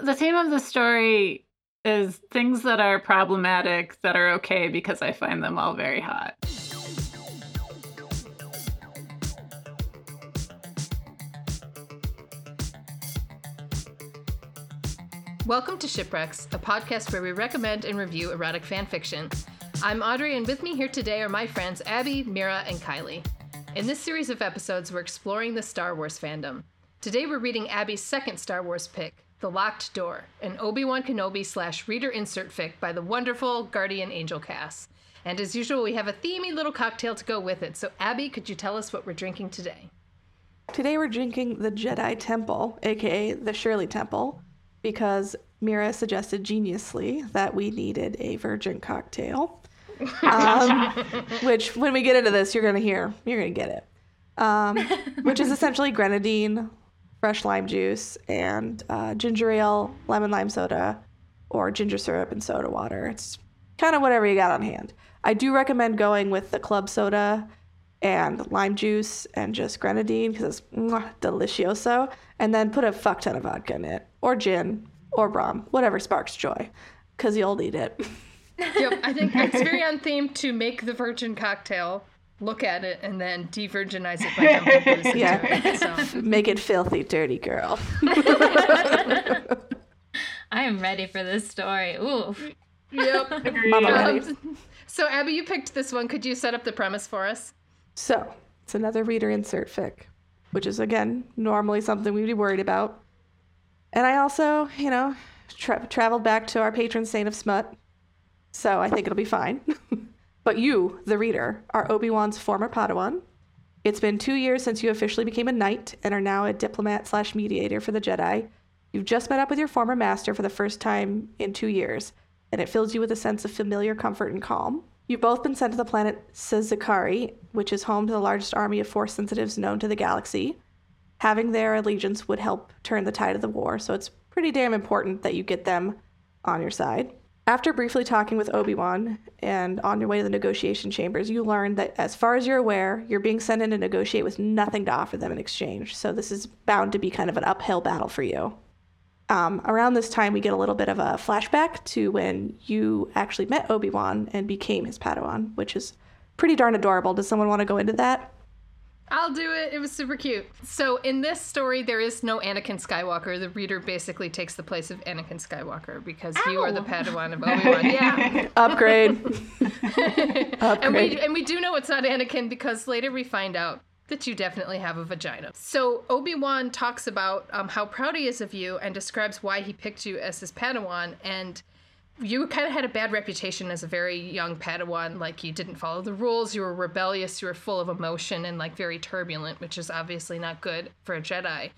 The theme of the story is things that are problematic that are okay because I find them all very hot. Welcome to Shipwrecks, a podcast where we recommend and review erotic fan fiction. I'm Audrey, and with me here today are my friends Abby, Mira, and Kylie. In this series of episodes, we're exploring the Star Wars fandom. Today, we're reading Abby's second Star Wars pick, The Locked Door, an Obi Wan Kenobi slash reader insert fic by the wonderful Guardian Angel Cass. And as usual, we have a themey little cocktail to go with it. So, Abby, could you tell us what we're drinking today? Today we're drinking the Jedi Temple, aka the Shirley Temple, because Mira suggested geniusly that we needed a virgin cocktail. Um, which, when we get into this, you're gonna hear, you're gonna get it. Um, which is essentially grenadine, fresh lime juice, and uh, ginger ale, lemon lime soda, or ginger syrup and soda water. It's kind of whatever you got on hand. I do recommend going with the club soda and lime juice and just grenadine because it's mwah, delicioso. And then put a fuck ton of vodka in it, or gin, or rum, whatever sparks joy, because you'll need it. Yep, I think it's very on theme to make the virgin cocktail, look at it, and then de-virginize it by dumping booze into Yeah. it. So. Make it filthy, dirty girl. I am ready for this story. Ooh. Yep. Mama ready. Um, so, Abby, you picked this one. Could you set up the premise for us? So it's another reader insert fic, which is again normally something we'd be worried about. And I also, you know, tra- traveled back to our patron saint of smut, so I think it'll be fine. But you, the reader, are Obi Wan's former Padawan. It's been two years since you officially became a knight and are now a diplomat slash mediator for the Jedi. You've just met up with your former master for the first time in two years, and it fills you with a sense of familiar comfort and calm. You've both been sent to the planet Sezikari, which is home to the largest army of Force sensitives known to the galaxy. Having their allegiance would help turn the tide of the war, so it's pretty damn important that you get them on your side. After briefly talking with Obi Wan and on your way to the negotiation chambers, you learn that, as far as you're aware, you're being sent in to negotiate with nothing to offer them in exchange. So this is bound to be kind of an uphill battle for you. Um, around this time, we get a little bit of a flashback to when you actually met Obi Wan and became his Padawan, which is pretty darn adorable. Does someone want to go into that? I'll do it. It was super cute. So, in this story, there is no Anakin Skywalker. The reader basically takes the place of Anakin Skywalker because you are the Padawan of Obi Wan. Yeah. Upgrade. and Upgrade. we and we do know it's not Anakin because later we find out that you definitely have a vagina. So Obi Wan talks about um, how proud he is of you and describes why he picked you as his Padawan. And you kind of had a bad reputation as a very young Padawan. Like you didn't follow the rules. You were rebellious. You were full of emotion and like very turbulent, which is obviously not good for a Jedi.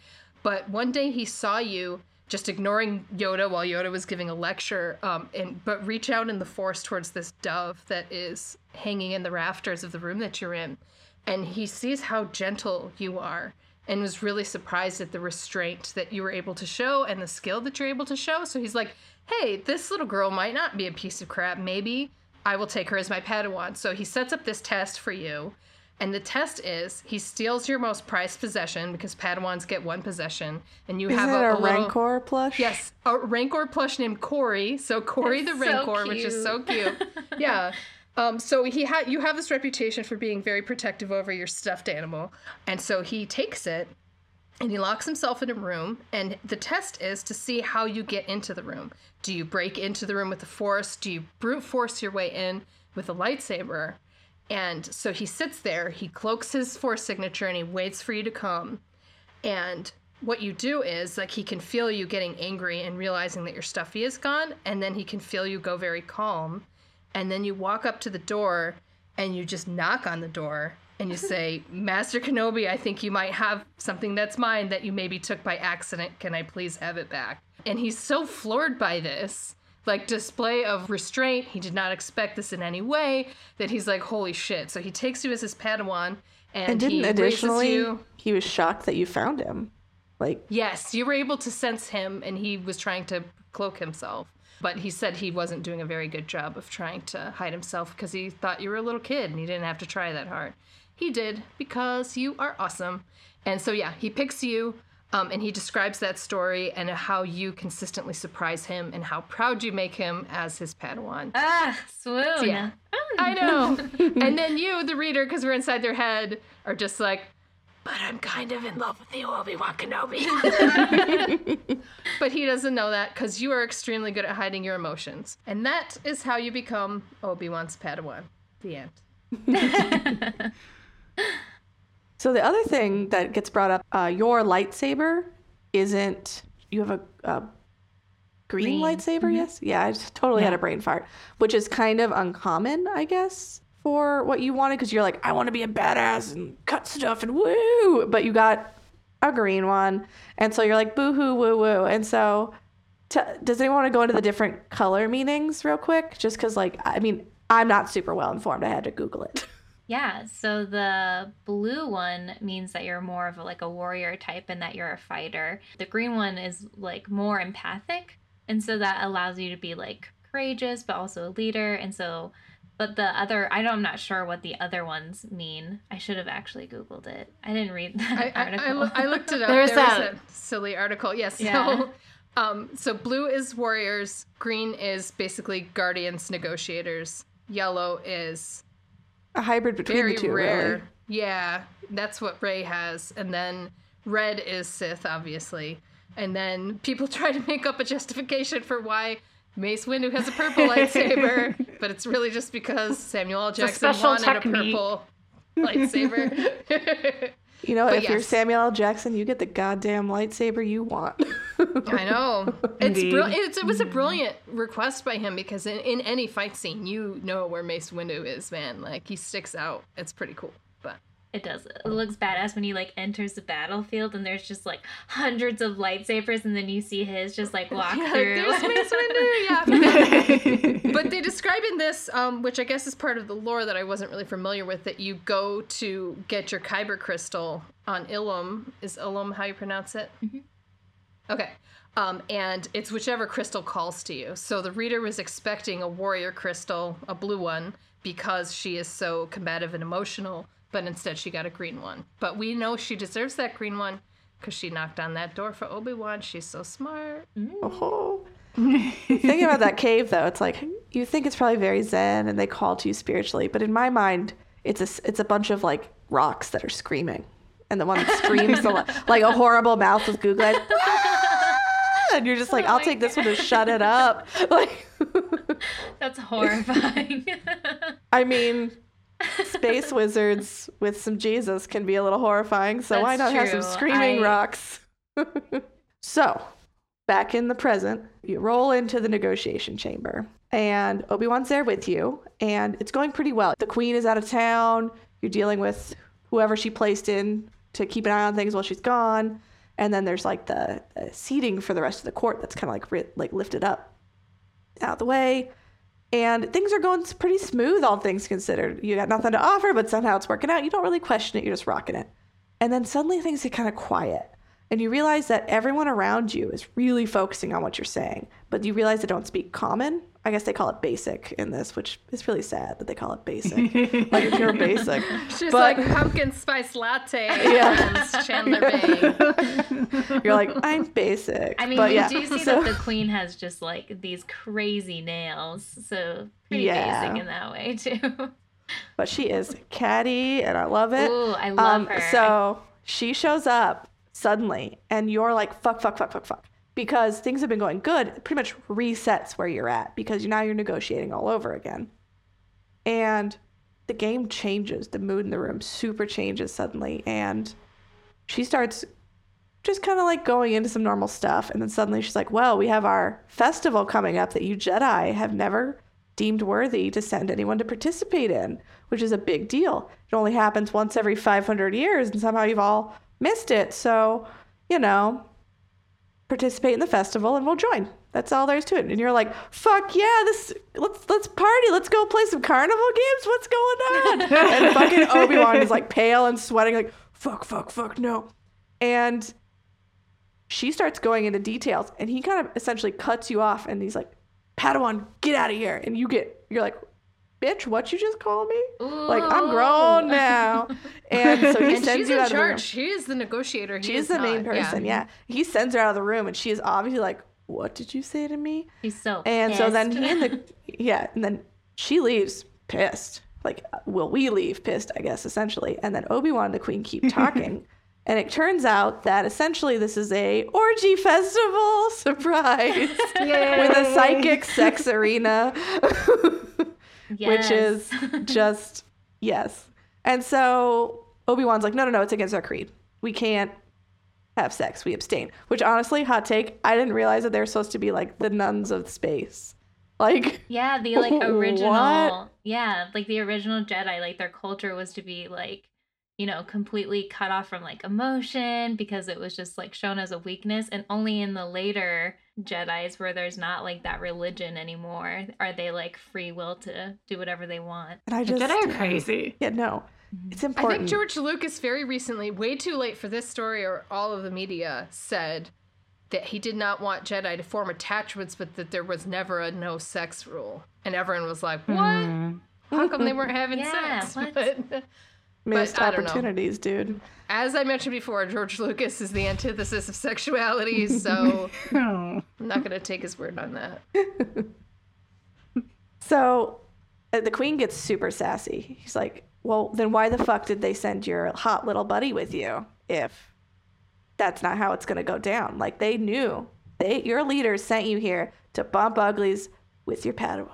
But one day he saw you just ignoring Yoda while Yoda was giving a lecture, um, and but reach out in the force towards this dove that is hanging in the rafters of the room that you're in, and he sees how gentle you are, and was really surprised at the restraint that you were able to show and the skill that you're able to show. So he's like, "Hey, this little girl might not be a piece of crap. Maybe I will take her as my Padawan." So he sets up this test for you. And the test is he steals your most prized possession because Padawans get one possession, and you Is have a, a, a little, Rancor plush? Yes, a Rancor plush named Corey. So Corey the That's so Rancor, which is so cute. yeah. Um, so he had you have this reputation for being very protective over your stuffed animal, and so he takes it and he locks himself in a room. And the test is to see how you get into the room. Do you break into the room with the force? Do you brute force your way in with a lightsaber? And so he sits there, he cloaks his force signature, and he waits for you to come. And what you do is like he can feel you getting angry and realizing that your stuffy is gone, and then he can feel you go very calm. And then you walk up to the door and you just knock on the door and you say, Master Kenobi, I think you might have something that's mine that you maybe took by accident. Can I please have it back? And he's so floored by this, like display of restraint. He did not expect this in any way that he's like, holy shit. So he takes you as his Padawan and, And didn't he additionally, you. he was shocked that you found him. Like, Yes, you were able to sense him, and he was trying to cloak himself. But he said he wasn't doing a very good job of trying to hide himself because he thought you were a little kid and he didn't have to try that hard. He did because you are awesome. And so, yeah, he picks you. Um, and he describes that story and how you consistently surprise him and how proud you make him as his Padawan. Ah, swoon. Yeah. I know. and then you, the reader, because we're inside their head, are just like, but I'm kind of in love with you, Obi Wan Kenobi. but he doesn't know that because you are extremely good at hiding your emotions. And that is how you become Obi Wan's Padawan. The end. So the other thing that gets brought up, uh, your lightsaber isn't. You have a, a green, Green. lightsaber, yes? Yeah, I just totally had a brain fart, which is kind of uncommon, I guess, for what you wanted because you're like, I want to be a badass and cut stuff and woo, but you got a green one, and so you're like, boo hoo, woo woo, and so. T- does anyone want to go into the different color meanings real quick? Just because, like, I mean, I'm not super well informed. I had to Google it. Yeah, so the blue one means that you're more of a, like a warrior type and that you're a fighter. The green one is like more empathic, and so that allows you to be like courageous but also a leader. And so, but the other, I don't, I'm not sure what the other ones mean. I should have actually googled it. I didn't read that I, I, article. I, loo- I looked it up. There's there was that- a silly article. Yes. Yeah. So, um, so blue is warriors. Green is basically guardians, negotiators. Yellow is A hybrid between very the two, rare. really. Yeah, that's what Rey has. And then red is Sith, obviously. And then people try to make up a justification for why Mace Windu has a purple lightsaber, but it's really just because Samuel L. Jackson special wanted technique. a purple lightsaber. You know, But if you're. Samuel L. Jackson, you get the goddamn lightsaber you want. I know. It's, Indeed. brill- it's it was a brilliant request by him because in, in any fight scene, you know where Mace Windu is, man. Like he sticks out. It's pretty cool. It does. It looks badass when he like enters the battlefield and there's just like hundreds of lightsabers and then you see his just like walk yeah, through. there's Mace Windu. Yeah. but they describe in this, um, which I guess is part of the lore that I wasn't really familiar with, that you go to get your Kyber crystal on Ilum. Is Ilum how you pronounce it? Okay. Um, and it's whichever crystal calls to you. So the reader was expecting a warrior crystal, a blue one, because she is so combative and emotional, but instead she got a green one. But we know she deserves that green one because she knocked on that door for Obi Wan. She's so smart. Mm. Oh. Thinking about that cave, though, it's like you think it's probably very zen and they call to you spiritually, but in my mind, it's a s- it's a bunch of like rocks that are screaming, and the one that screams the, like a horrible mouth with googly eyes, and you're just like, oh I'll my take this one to shut it up. Like, That's horrifying. I mean, space wizards with some Jesus can be a little horrifying, so why not That's have some screaming I- rocks? so, back in the present, you roll into the negotiation chamber, and Obi Wan's there with you, and it's going pretty well. The queen is out of town, you're dealing with whoever she placed in to keep an eye on things while she's gone. And then there's like the uh, seating for the rest of the court that's kind of like ri- like lifted up out of the way and things are going pretty smooth all things considered. You got nothing to offer but somehow it's working out. You don't really question it you're just rocking it. And then suddenly things get kind of quiet and you realize that everyone around you is really focusing on what you're saying but you realize they don't speak common i guess they call it basic in this which is really sad that they call it basic like if you're basic She's But- like pumpkin spice latte. Yeah. Chandler Bing. you're like i'm basic I mean, but you yeah do see so- that the queen has just like these crazy nails, so pretty Yeah. basic in that way too. but she is catty and i love it Ooh, I love her. Um, So she shows up suddenly, and you're like, fuck, fuck, fuck, fuck, fuck. Because things have been going good, pretty much resets where you're at because now you're negotiating all over again. And the game changes. The mood in the room super changes suddenly. And she starts just kind of like going into some normal stuff. And then suddenly she's like, well, we have our festival coming up that you Jedi have never deemed worthy to send anyone to participate in, which is a big deal. It only happens once every 500 years, and somehow you've all missed it. So, you know, participate in the festival and we'll join. That's all there is to it. And you're like, fuck yeah, this let's let's party. Let's go play some carnival games. What's going on? and fucking Obi-Wan is like pale and sweating, like, fuck, fuck, fuck, no. And she starts going into details and he kind of essentially cuts you off and he's like, Padawan, get out of here. And you get you're like, bitch, what you just call me? Like, I'm grown now. And so he and sends she's you in out of the room. charge. She is the negotiator. He She is is the main not. Yeah. person, yeah. He sends her out of the room and she is obviously like, What did you say to me? He's so And so then he and the yeah, and then she leaves pissed. Like, will we leave pissed? I guess essentially. And then Obi Wan and the Queen keep talking, and it turns out that essentially this is a orgy festival surprise with a psychic sex arena, which is just yes. And so Obi Wan's like, no, no, no, it's against our creed. We can't have sex. We abstain. Which honestly, hot take, I didn't realize that they're supposed to be like the nuns of space. Like, Yeah, the like What? original. Yeah, like the original Jedi, like their culture was to be like, you know, completely cut off from like emotion because it was just like shown as a weakness. And only in the later Jedi's where there's not like that religion anymore are they like free will to do whatever they want. and I The just Jedi are crazy. yeah, no, it's important. I think George Lucas very recently, way too late for this story or all of the media, said that he did not want Jedi to form attachments, but that there was never a no sex rule. And everyone was like, "What? Mm. How come they weren't having Yeah, sex?" what? But Missed I opportunities, dude. as I mentioned before, George Lucas is the antithesis of sexuality, so Oh. I'm not going to take his word on that. So uh, the queen gets super sassy. He's like, "Well, then why the fuck did they send your hot little buddy with you if that's not how it's going to go down? Like they knew. They your leaders sent you here to bump uglies with your Padawan."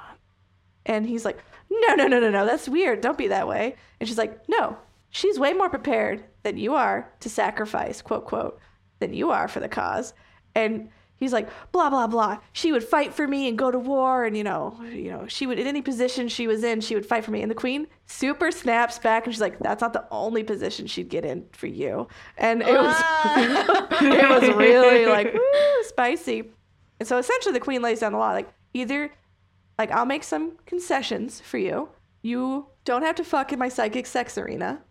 And he's like, "No, no, no, no, no. That's weird. Don't be that way." And she's like, "No. She's way more prepared than you are to sacrifice, quote quote, than you are for the cause." And he's like, blah blah blah. She would fight for me and go to war, and you know, you know, she would in any position she was in, she would fight for me. And the queen super snaps back, and she's like, "That's not the only position she'd get in for you." And it was, ah. it was really like woo, spicy. And so essentially, the queen lays down the law, like either, like I'll make some concessions for you. You don't have to fuck in my psychic sex arena,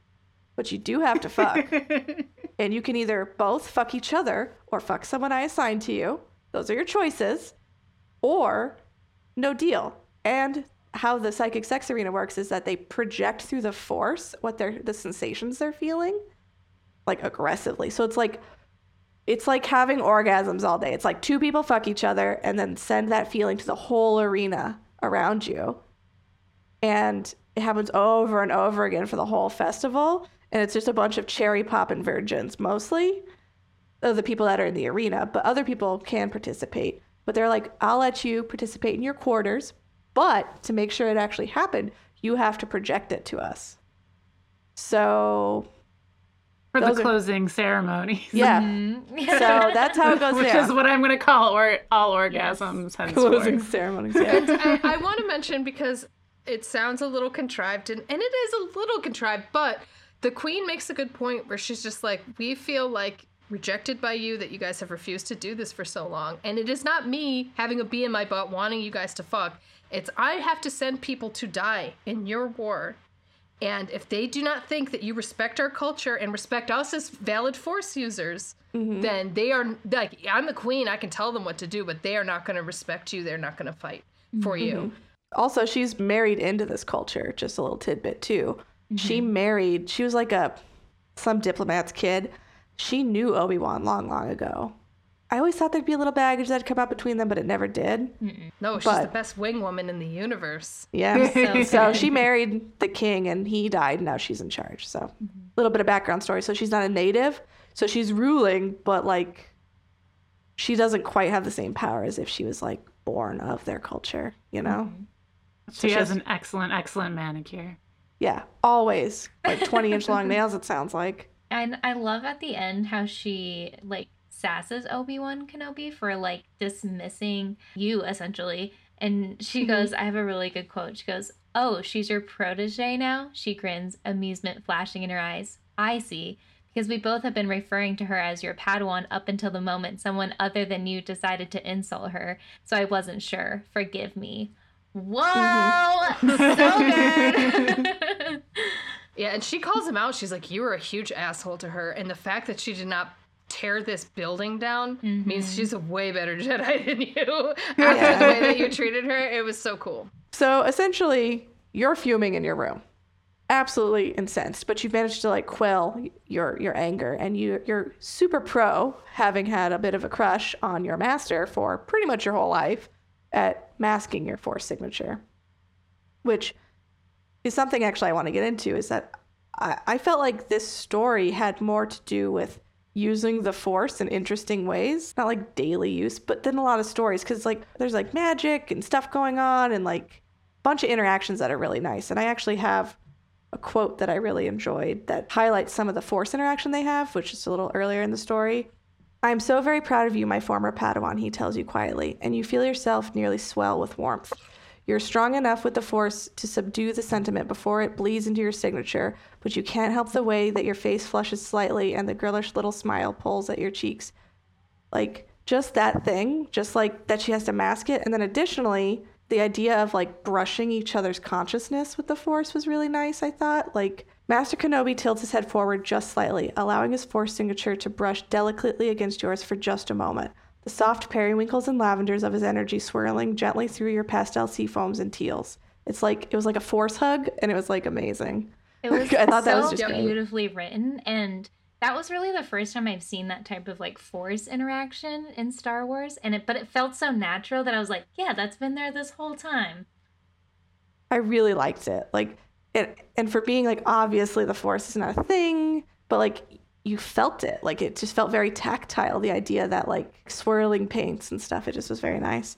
but you do have to fuck and you can either both fuck each other or fuck someone I assign to you. Those are your choices. Or no deal. And how the psychic sex arena works is that they project through the force what they're the sensations they're feeling like aggressively. So it's like it's like having orgasms all day. It's like two people fuck each other and then send that feeling to the whole arena around you. And it happens over and over again for the whole festival. And it's just a bunch of cherry popping virgins, mostly of the people that are in the arena, but other people can participate. But they're like, I'll let you participate in your quarters, but to make sure it actually happened, you have to project it to us. So, For Those the are- closing ceremonies. yeah. Mhm. So that's how it goes Which down. is what I'm going to call or all orgasms henceforth. Closing ceremonies. Yeah. I, I want to mention because it sounds a little contrived, and, and it is a little contrived, but the queen makes a good point where she's just like, we feel like rejected by you that you guys have refused to do this for so long. And it is not me having a bee in my butt wanting you guys to fuck. It's I have to send people to die in your war. And if they do not think that you respect our culture and respect us as valid force users, mm-hmm. then they are like, I'm the queen, I can tell them what to do, but they are not going to respect you. They're not going to fight for you. Mm-hmm. also she's married into this culture just a little tidbit too. She mm-hmm. married she was like a some diplomat's kid. She knew obi-wan long long ago i always thought there'd be a little baggage that'd come out between them but it never did. No, she's But- the best wing woman in the universe. yeah. So so she married the king and he died now she's in charge. So a little bit of background story. So she's not a native so she's ruling but like she doesn't quite have the same power as if she was like born of their culture you know? Mm-hmm. She she has has- an excellent, excellent manicure. Yeah, always. Like 20 inch long nails, it sounds like. And I love at the end how she like sasses Obi-Wan Kenobi for like dismissing you essentially. And she Mhm. goes, I have a really good quote. She goes, Oh, she's your protege now? She grins, amusement flashing in her eyes. I see. Because we both have been referring to her as your Padawan up until the moment someone other than you decided to insult her. So I wasn't sure. Forgive me. Whoa! So good. Yeah, and she calls him out. She's like, You were a huge asshole to her. And the fact that she did not tear this building down mm-hmm. means she's a way better Jedi than you. After the way that you treated her, it was so cool. So essentially, you're fuming in your room, absolutely incensed, but you've managed to like quell your your anger, and you you're super pro, having had a bit of a crush on your master for pretty much your whole life, at masking your force signature, which is something actually I want to get into. Is that I, I felt like this story had more to do with using the force in interesting ways not like daily use but then a lot of stories because like there's like magic and stuff going on and like a bunch of interactions that are really nice. And i actually have a quote that i really enjoyed that highlights some of the force interaction they have which is a little earlier in the story. I'm so very proud of you my former padawan he tells you quietly and you feel yourself nearly swell with warmth you're strong enough with the force to subdue the sentiment before it bleeds into your signature, but you can't help the way that your face flushes slightly and the girlish little smile pulls at your cheeks. Like, just that thing, just like that she has to mask it. And then additionally, the idea of like brushing each other's consciousness with the force was really nice, I thought. Like, Master Kenobi tilts his head forward just slightly, allowing his force signature to brush delicately against yours for just a moment the soft periwinkles and lavenders of his energy swirling gently through your pastel sea foams and teals. It's like it was like a force hug, and it was like amazing. It was I thought so that was just great. beautifully written, and that was really the first time I've seen that type of like force interaction in Star Wars, and it but it felt so natural that I was like, yeah, that's been there this whole time. I really liked it. Like it, and for being like obviously the force is not a thing, but like you felt it. Like it just felt very tactile. The idea that like swirling paints and stuff. It just was very nice.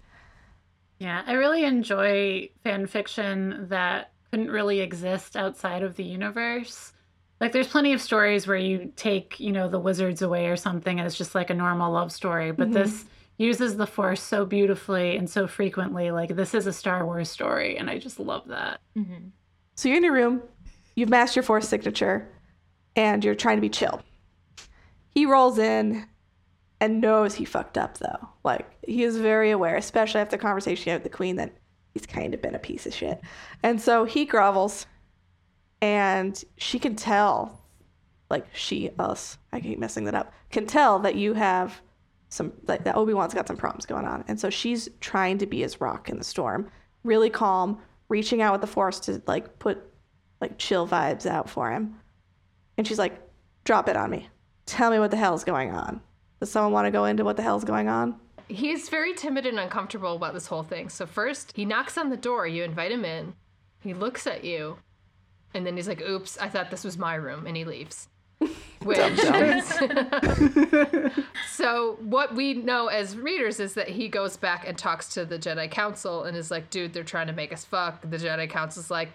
Yeah, I really enjoy fan fiction that couldn't really exist outside of the universe. Like there's plenty of stories where you take, you know, the wizards away or something and it's just like a normal love story, but Mhm. this uses the force so beautifully and so frequently. Like this is a Star Wars story and I just love that. hmm So you're in your room, you've masked your force signature, and you're trying to be chill. He rolls in and knows he fucked up though. Like he is very aware, especially after the conversation with the queen, that he's kind of been a piece of shit. And so he grovels and she can tell, like she, us, I keep messing that up, can tell that you have some like that Obi-Wan's got some problems going on. And so she's trying to be his rock in the storm, really calm, reaching out with the force to like put like chill vibes out for him. And she's like, drop it on me. Tell me what the hell's going on. Does someone want to go into what the hell's going on? He's very timid and uncomfortable about this whole thing. So first, he knocks on the door. You invite him in. He looks at you, and then he's like, "Oops, I thought this was my room," and he leaves. Which, so what we know as readers is that he goes back and talks to the Jedi Council and is like, "Dude, they're trying to make us fuck." The Jedi Council's like.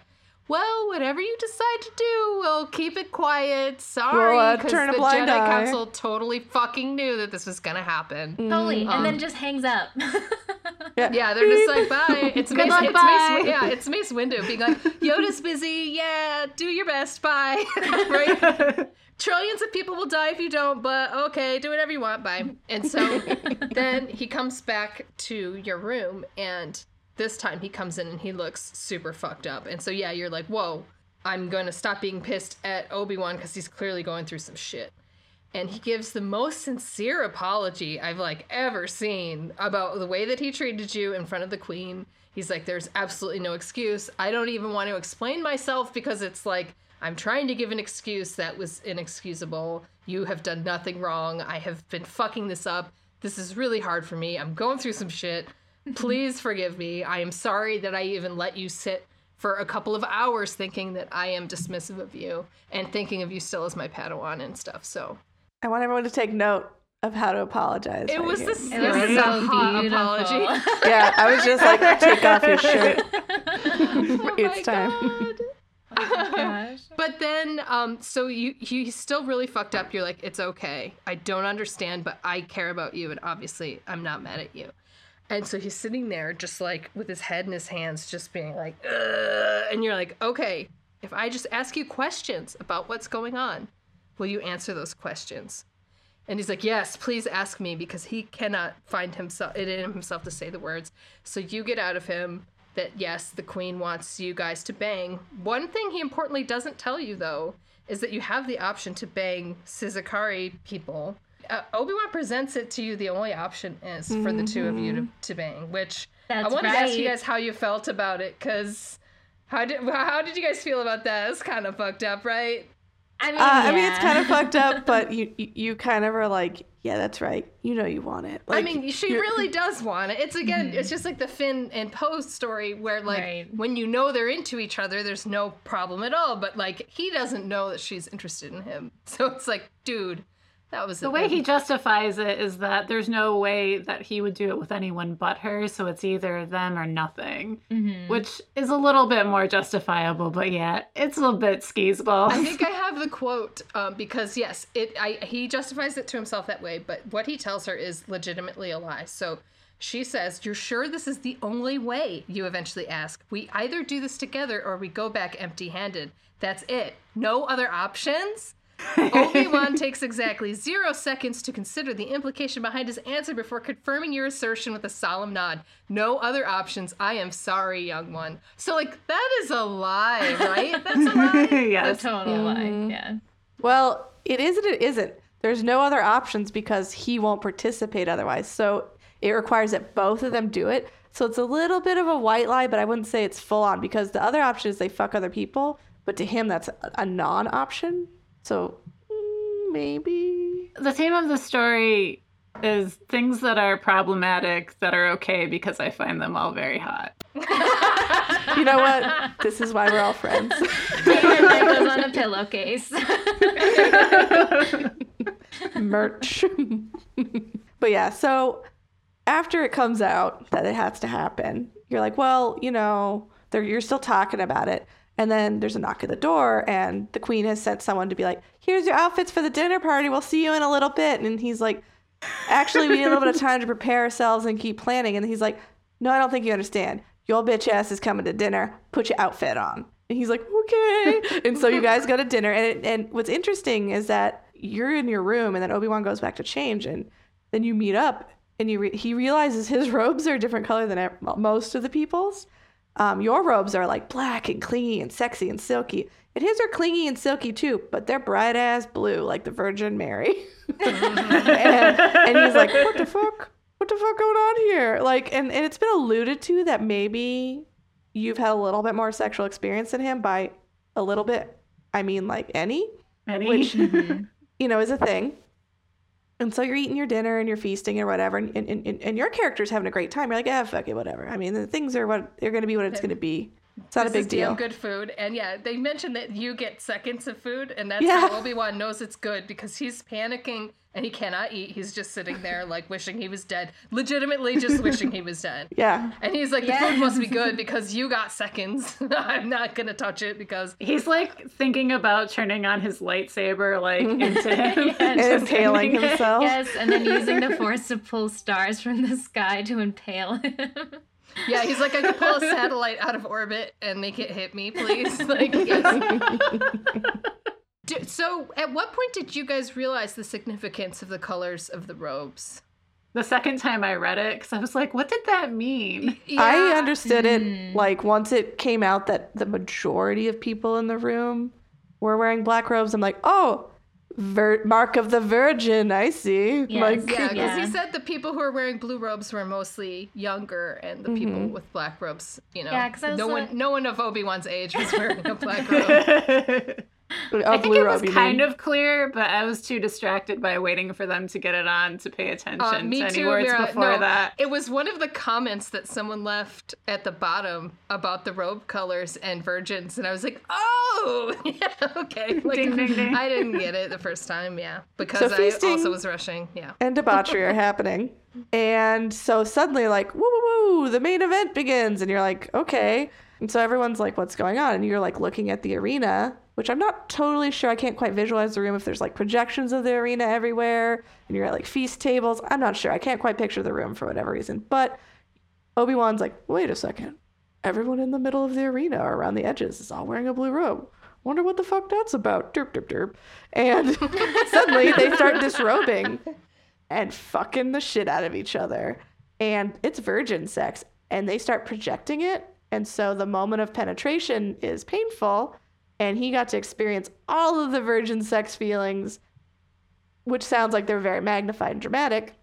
Well, whatever you decide to do, we'll keep it quiet. Sorry, We'll, uh, because a the blind Jedi eye." Council totally fucking knew that this was gonna happen. Totally, and Um, then just hangs up. Yeah, they're just like, bye. It's Good Mace, luck, it's bye. Mace, yeah, it's Mace Windu being like, Yoda's busy. Yeah, do your best. Bye. right? Trillions of people will die if you don't, but okay, do whatever you want. Bye. And so then he comes back to your room, and this time he comes in and he looks super fucked up. And so, yeah, you're like, whoa, I'm going to stop being pissed at Obi Wan because he's clearly going through some shit and he gives the most sincere apology I've like ever seen about the way that he treated you in front of the queen. He's like there's absolutely no excuse. I don't even want to explain myself because it's like I'm trying to give an excuse that was inexcusable. You have done nothing wrong. I have been fucking this up. This is really hard for me. I'm going through some shit. Please forgive me. I am sorry that I even let you sit for a couple of hours thinking that I am dismissive of you and thinking of you still as my Padawan and stuff. So I want everyone to take note of how to apologize. it right was the this, It was is a so hot beautiful. apology. Yeah, I was just like, take off your shirt. Oh it's my time. God. Oh Gosh. But then, um, so you he's still really fucked up. You're like, it's okay. I don't understand, but I care about you, and obviously, I'm not mad at you. And so he's sitting there, just like with his head in his hands, just being like, Ugh. and you're like, okay, if I just ask you questions about what's going on, will you answer those questions? And he's like, yes, please ask me because he cannot find himself it in himself to say the words. So you get out of him that yes, the queen wants you guys to bang. One thing he importantly doesn't tell you though is that you have the option to bang Sizakari people. Uh, Obi Wan presents it to you. The only option is for the two of you to, to bang, which I That's wanted to ask you guys how you felt about it because How did how did you guys feel about that? It's kind of fucked up, right? I mean, Uh, I mean, it's kind of fucked up, but you, you you kind of are like, yeah, that's right. You know, you want it. I mean, she you're- really does want it. It's again, it's just like the Finn and Poe story where like Right. when you know they're into each other, there's no problem at all. But like he doesn't know that she's interested in him, so it's like, dude, that was The way he justifies it is that there's no way that he would do it with anyone but her, so it's either them or nothing, Mhm. which is a little bit more justifiable. But yeah, it's a little bit skeezball. I think I have the quote um, because yes, it I, he justifies it to himself that way, but what he tells her is legitimately a lie. So she says, "You're sure this is the only way?" You eventually ask. "We either do this together or we go back empty-handed. That's it. No other options." Obi-Wan takes exactly zero seconds to consider the implication behind his answer before confirming your assertion with a solemn nod. No other options. I am sorry, young one. So, like, that is a lie, right? That's a lie. a yes. total lie. Mm-hmm. Yeah. Well, it is and it isn't. There's no other options because he won't participate otherwise. So it requires that both of them do it. So it's a little bit of a white lie, but I wouldn't say it's full on because the other option is they fuck other people, but to him that's a- a non option. So mm, maybe. the theme of the story is things that are problematic that are okay because I find them all very hot. You know what? this is why we're all friends. On a pillowcase. merch. but yeah, so after it comes out that it has to happen, you're like, well, you know, you're still talking about it. And then there's a knock at the door, and the queen has sent someone to be like, here's your outfits for the dinner party. We'll see you in a little bit. And he's like, actually, we need a little bit of time to prepare ourselves and keep planning. And he's like, no, I don't think you understand. Your bitch ass is coming to dinner. Put your outfit on. And he's like, okay. and so you guys go to dinner. And, and what's interesting is that you're in your room, and then Obi Wan goes back to change, and then you meet up, and you re- he realizes his robes are a different color than most of the people's. Um, your robes are like black and clingy and sexy and silky. And his are clingy and silky too, but they're bright ass blue, like the Virgin Mary. and, and he's like, what the fuck? What the fuck going on here? Like, and, and it's been alluded to that maybe you've had a little bit more sexual experience than him by a little bit. I mean, like any, Any? which, you know, is a thing. And so you're eating your dinner and you're feasting or whatever, and, and, and, and your character's having a great time. You're like, yeah, fuck it, whatever. I mean, the things are what they're going to be what it's going to be. It's not a big deal. good food, and yeah, they mentioned that you get seconds of food, and that's Yeah. how Obi Wan knows it's good because he's panicking and he cannot eat. He's just sitting there like wishing he was dead, legitimately just wishing he was dead. Yeah. And he's like, the Yeah. food must be good because you got seconds. I'm not gonna touch it because He's like thinking about turning on his lightsaber like into him And and just impaling ending it. himself. yes, and then using the force to pull stars from the sky to impale him. yeah, he's like, I could pull a satellite out of orbit and make it hit me, please. Like, yes. Do- so, at what point did you guys realize the significance of the colors of the robes? The second time I read it, because I was like, what did that mean? I understood it Mm. like once it came out that the majority of people in the room were wearing black robes. I'm like, oh, vir- mark of the Virgin. I see. Yes. Like, Yeah, because Yeah. he said the people who were wearing blue robes were mostly younger, and the people Mhm. with black robes, you know, Yeah, 'cause I was no like- one, no one of Obi Wan's age was wearing a black robe. a I think it was kind mean. of clear, but I was too distracted by waiting for them to get it on to pay attention Uh, to any too, words before No, that. It was one of the comments that someone left at the bottom about the robe colors and virgins, and I was like, "Oh, yeah, okay." Like, Ding, ding, ding. I didn't get it the first time, yeah, because I also was rushing. Yeah, and debauchery are happening. And so suddenly, like, woo, woo, woo, the main event begins. And you're like, okay. And so everyone's like, what's going on? And you're like looking at the arena, which I'm not totally sure. I can't quite visualize the room if there's like projections of the arena everywhere. And you're at like feast tables. I'm not sure. I can't quite picture the room for whatever reason. But Obi Wan's like, wait a second. Everyone in the middle of the arena or around the edges is all wearing a blue robe. Wonder what the fuck that's about. Derp, derp, derp. And suddenly they start disrobing and fucking the shit out of each other. And it's virgin sex. And they start projecting it. And so the moment of penetration is painful. And he got to experience all of the virgin sex feelings, which sounds like they're very magnified and dramatic.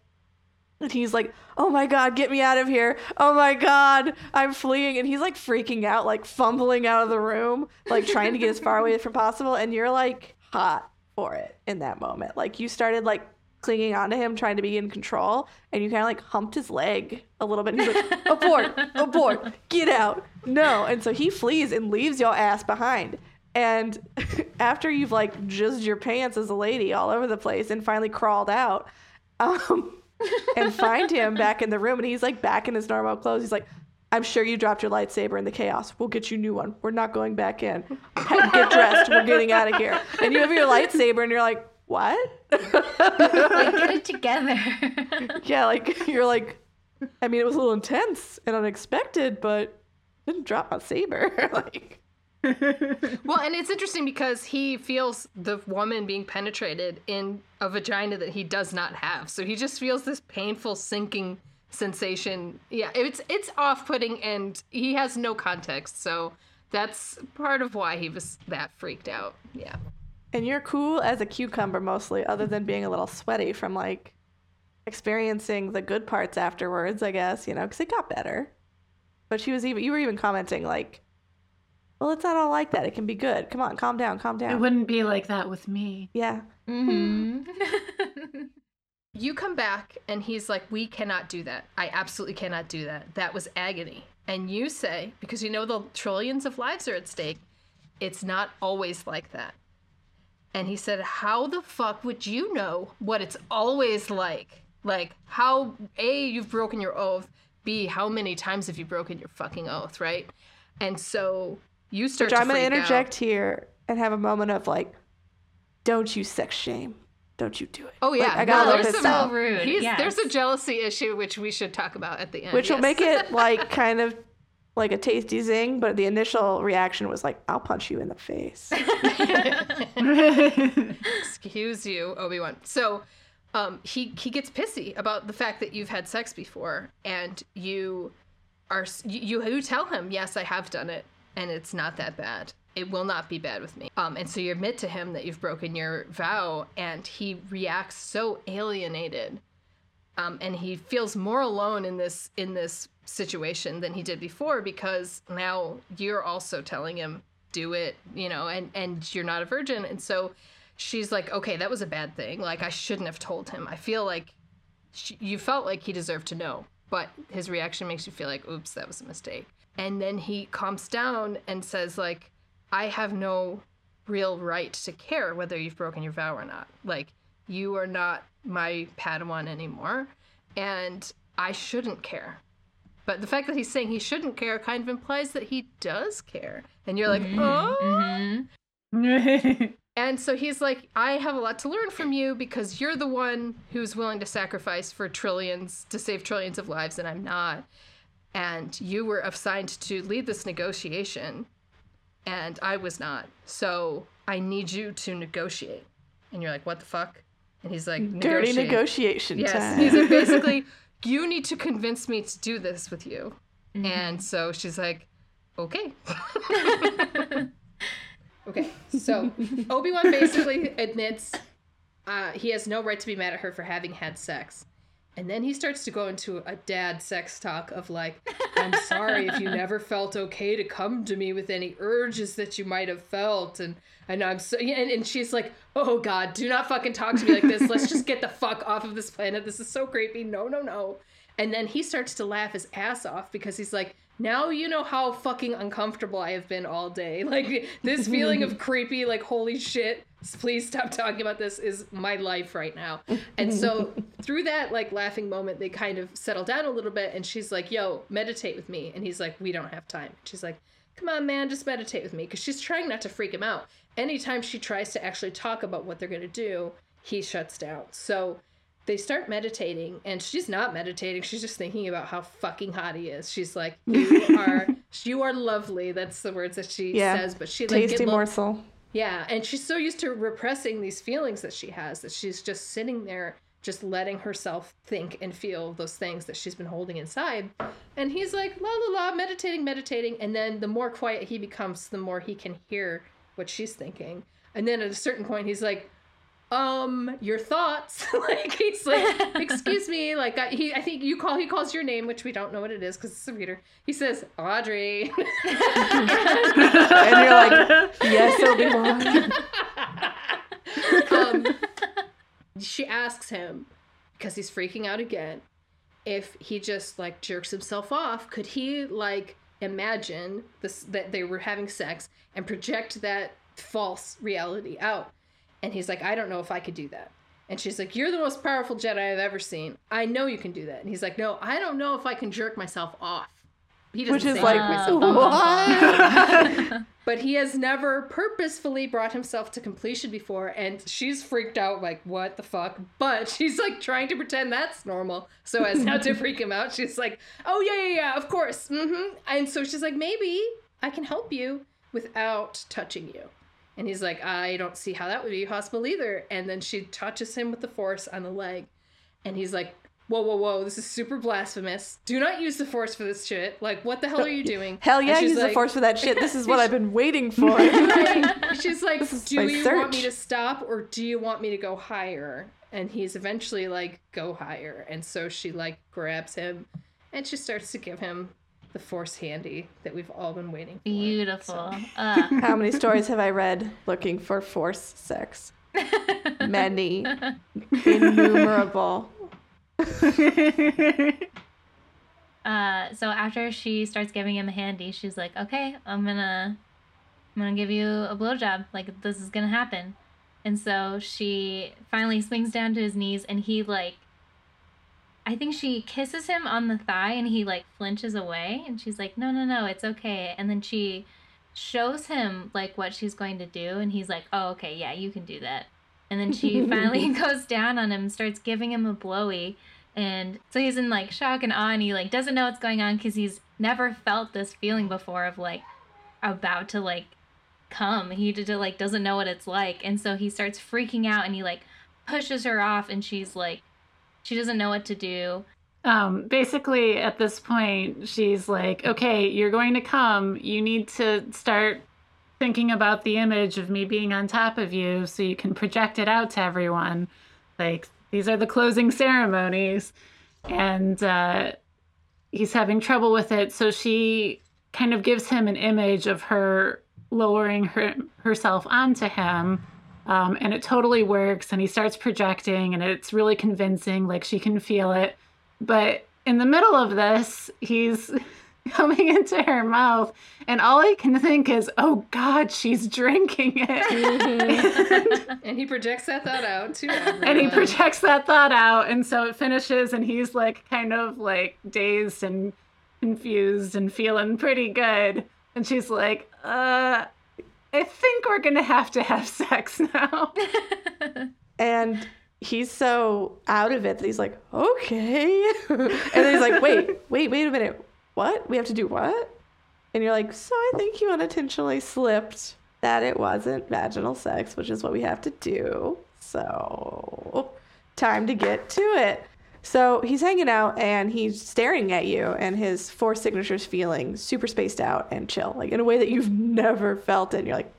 And he's like, "Oh my god, get me out of here! Oh my god, I'm fleeing!" And he's like freaking out, like fumbling out of the room, like trying to get as far away as possible. And you're like hot for it in that moment. Like you started like clinging onto him, trying to be in control, and you kind of like humped his leg a little bit. And he's like, "Abort! Abort! Get out! No!" And so he flees and leaves your ass behind. And after you've like jizzed your pants as a lady all over the place and finally crawled out, um, and find him back in the room, and he's like back in his normal clothes. He's like, "I'm sure you dropped your lightsaber in the chaos. We'll get you a new one. We're not going back in. Get dressed. We're getting out of here." And you have your lightsaber, and you're like, "What?" Like, get it together. yeah, like you're like, I mean, it was a little intense and unexpected, but didn't drop my saber. like, Well, and it's interesting because he feels the woman being penetrated in a vagina that he does not have. So he just feels this painful sinking sensation. Yeah, it's it's off-putting and he has no context. So that's part of why he was that freaked out. Yeah. and you're cool as a cucumber mostly, other than being a little sweaty from like experiencing the good parts afterwards. I guess you know, because it got better. But she was even you were even commenting like, "Well, it's not all like that. It can be good. Come on, calm down, calm down. It wouldn't be like that with me. yeah, hmm You come back and he's like, We cannot do that. I absolutely cannot do that. That was agony. And you say, because you know the trillions of lives are at stake, it's not always like that. And he said, How the fuck would you know what it's always like? Like, how, A, you've broken your oath, B, how many times have you broken your fucking oath, right? And so you start which to I'm gonna freak out. interject here and have a moment of like, "Don't you sex shame? Don't you do it?" Oh, yeah. Like, I got No, a little there's pissed some- off. so rude. He's, yes. There's a jealousy issue, which we should talk about at the end. which will make it like kind of like a tasty zing but the initial reaction was like i'll punch you in the face excuse you obi-wan so um he he gets pissy about the fact that you've had sex before and you are you you tell him yes i have done it and it's not that bad. It will not be bad with me. Um and so you admit to him that you've broken your vow and he reacts so alienated um, and he feels more alone in this in this situation than he did before because now you're also telling him do it you know and and you're not a virgin. And so she's like okay that was a bad thing. Like i shouldn't have told him. I feel like sh you felt like he deserved to know. But his reaction makes you feel like oops that was a mistake and then he calms down and says like i have no real right to care whether you've broken your vow or not. Like you are not my padawan anymore and i shouldn't care. But the fact that he's saying he shouldn't care kind of implies that he does care. And you're like oh. Mhm. and so he's like, I have a lot to learn from you because you're the one who's willing to sacrifice for trillions, to save trillions of lives, and I'm not. And you were assigned to lead this negotiation, and I was not. So I need you to negotiate. And you're like, what the fuck? And he's like, dirty "Negotiate." negotiation Yes. time He's like, basically, you need to convince me to do this with you. And so she's like, okay. okay. So Obi Wan basically admits uh, he has no right to be mad at her for having had sex. And then he starts to go into a dad sex talk of like, I'm sorry if you never felt okay to come to me with any urges that you might have felt. And and I'm so and, and she's like, Oh God, do not fucking talk to me like this. Let's just get the fuck off of this planet. This is so creepy. No, no, no. And then he starts to laugh his ass off because he's like, now you know how fucking uncomfortable I have been all day. Like this feeling of creepy, like holy shit, please stop talking about this is my life right now. And so through that like laughing moment, they kind of settle down a little bit and she's like, yo, meditate with me. And he's like, we don't have time. She's like, come on, man, just meditate with me. Because she's trying not to freak him out. Anytime she tries to actually talk about what they're going to do, he shuts down. So they start meditating and she's not meditating she's just thinking about how fucking hot he is she's like you are you are lovely that's the words that she Yeah. says but she like tasty morsel yeah and she's so used to repressing these feelings that she has that she's just sitting there just letting herself think and feel those things that she's been holding inside. And he's like la la la meditating meditating. And then the more quiet he becomes the more he can hear what she's thinking. And then at a certain point he's like um, your thoughts. like he's like, excuse me, like I, he, I think you call, he calls your name, which we don't know what it is because it's a reader. He says, Audrey. And you're like, yes, Obi-Wan. um, she asks him because he's freaking out again if he just like jerks himself off could he like imagine this that they were having sex and project that false reality out and he's like i don't know if i could do that. And she's like you're the most powerful jedi i've ever seen. I know you can do that. And he's like no i don't know if i can jerk myself off. He doesn't Which is like, jerk myself bum, off. what? but he has never purposefully brought himself to completion before and she's freaked out like what the fuck? But she's like trying to pretend that's normal so as not to freak him out she's like oh yeah yeah yeah of course mm-hmm. And so she's like maybe i can help you without touching you and he's like i don't see how that would be possible either and then she touches him with the force on the leg and he's like whoa whoa whoa this is super blasphemous do not use the force for this shit like what the hell are you doing Hell yeah, use the force for that shit. This is what I've been waiting for. She's like, "Do you want me to stop or do you want me to go higher?" And he's eventually like, "Go higher." And so she like grabs him, and she starts to give him the force handy that we've all been waiting for. Beautiful. Uh, How many stories have I read looking for force sex? Many. Innumerable. uh, so after she starts giving him a handy, she's like, "Okay, I'm gonna, I'm gonna give you a blowjob. Like this is gonna happen." And so she finally swings down to his knees, and he like, I think she kisses him on the thigh, and he like flinches away, and she's like, "No, no, no, it's okay." And then she shows him like what she's going to do, and he's like, "Oh, okay, yeah, you can do that." And then she finally goes down on him, starts giving him a blowy. And so he's in like shock and awe, and he like doesn't know what's going on because he's never felt this feeling before of like about to like come. He did like doesn't know what it's like, and so he starts freaking out, and he like pushes her off, and she's like, she doesn't know what to do. Um, basically, at this point, she's like, okay, you're going to come. You need to start thinking about the image of me being on top of you so you can project it out to everyone. Like, these are the closing ceremonies. And uh, he's having trouble with it. So she kind of gives him an image of her lowering her, herself onto him. Um, and it totally works. And he starts projecting, and it's really convincing. Like, she can feel it. But in the middle of this, he's coming into her mouth, and all I can think is, oh God, she's drinking it. And he projects that thought out to everyone. and he projects that thought out, and so it finishes, and he's like kind of like dazed and confused and feeling pretty good. And she's like, uh, I think we're gonna have to have sex now. And he's so out of it that he's like, okay. and then he's like, wait, wait, wait a minute. What? We have to do what? And you're like, so I think you unintentionally slipped that it wasn't vaginal sex, which is what we have to do. So, time to get to it. So he's hanging out and he's staring at you, and his force signature's feeling super spaced out and chill, like in a way that you've never felt. And you're like,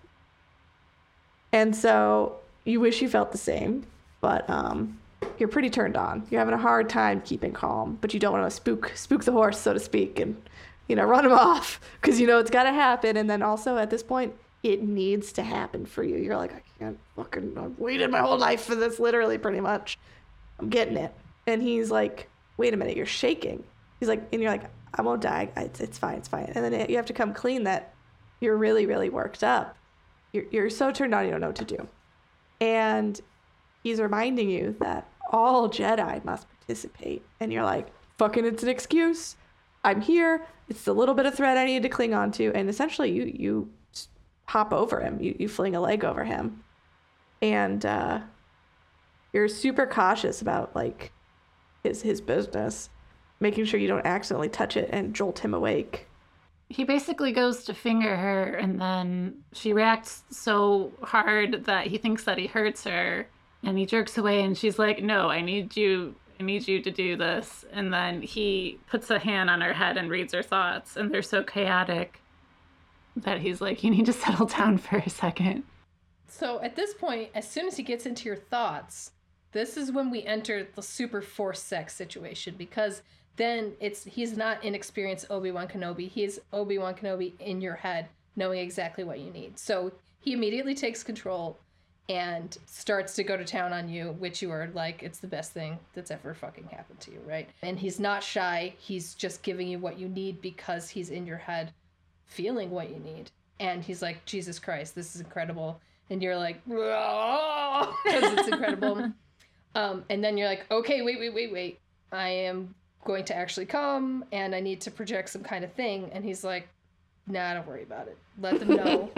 and so you wish you felt the same, but um, you're pretty turned on. You're having a hard time keeping calm, but you don't want to spook spook the horse, so to speak, and you know run him off because you know it's got to happen. And then also at this point, it needs to happen for you. You're like, I can't fucking. I've waited my whole life for this, literally, pretty much. I'm getting it. And he's like, wait a minute, you're shaking. He's like, and you're like, I won't die. It's, it's fine, it's fine. And then you have to come clean that you're really, really worked up. You're, you're so turned on, you don't know what to do. And he's reminding you that all Jedi must participate. And you're like, fucking, it's an excuse. I'm here. It's the little bit of thread I need to cling on to. And essentially, you, you hop over him, you, you fling a leg over him. And uh, you're super cautious about like his, his business, making sure you don't accidentally touch it and jolt him awake. he basically goes to finger her, and then she reacts so hard that he thinks that he hurts her, and he jerks away, and she's like, "No, I need you." I need you to do this. And then he puts a hand on her head and reads her thoughts, and they're so chaotic that he's like, You need to settle down for a second. So at this point, as soon as he gets into your thoughts, this is when we enter the super force sex situation because then it's he's not inexperienced Obi-Wan Kenobi. He's Obi-Wan Kenobi in your head, knowing exactly what you need. So he immediately takes control and starts to go to town on you, which you are like, it's the best thing that's ever fucking happened to you, right? And he's not shy. He's just giving you what you need because he's in your head feeling what you need. And he's like, Jesus Christ, this is incredible. And you're like, because it's incredible. Um, and then you're like, okay, wait, wait, wait, wait. I am going to actually come and I need to project some kind of thing. And he's like, nah, don't worry about it. Let them know.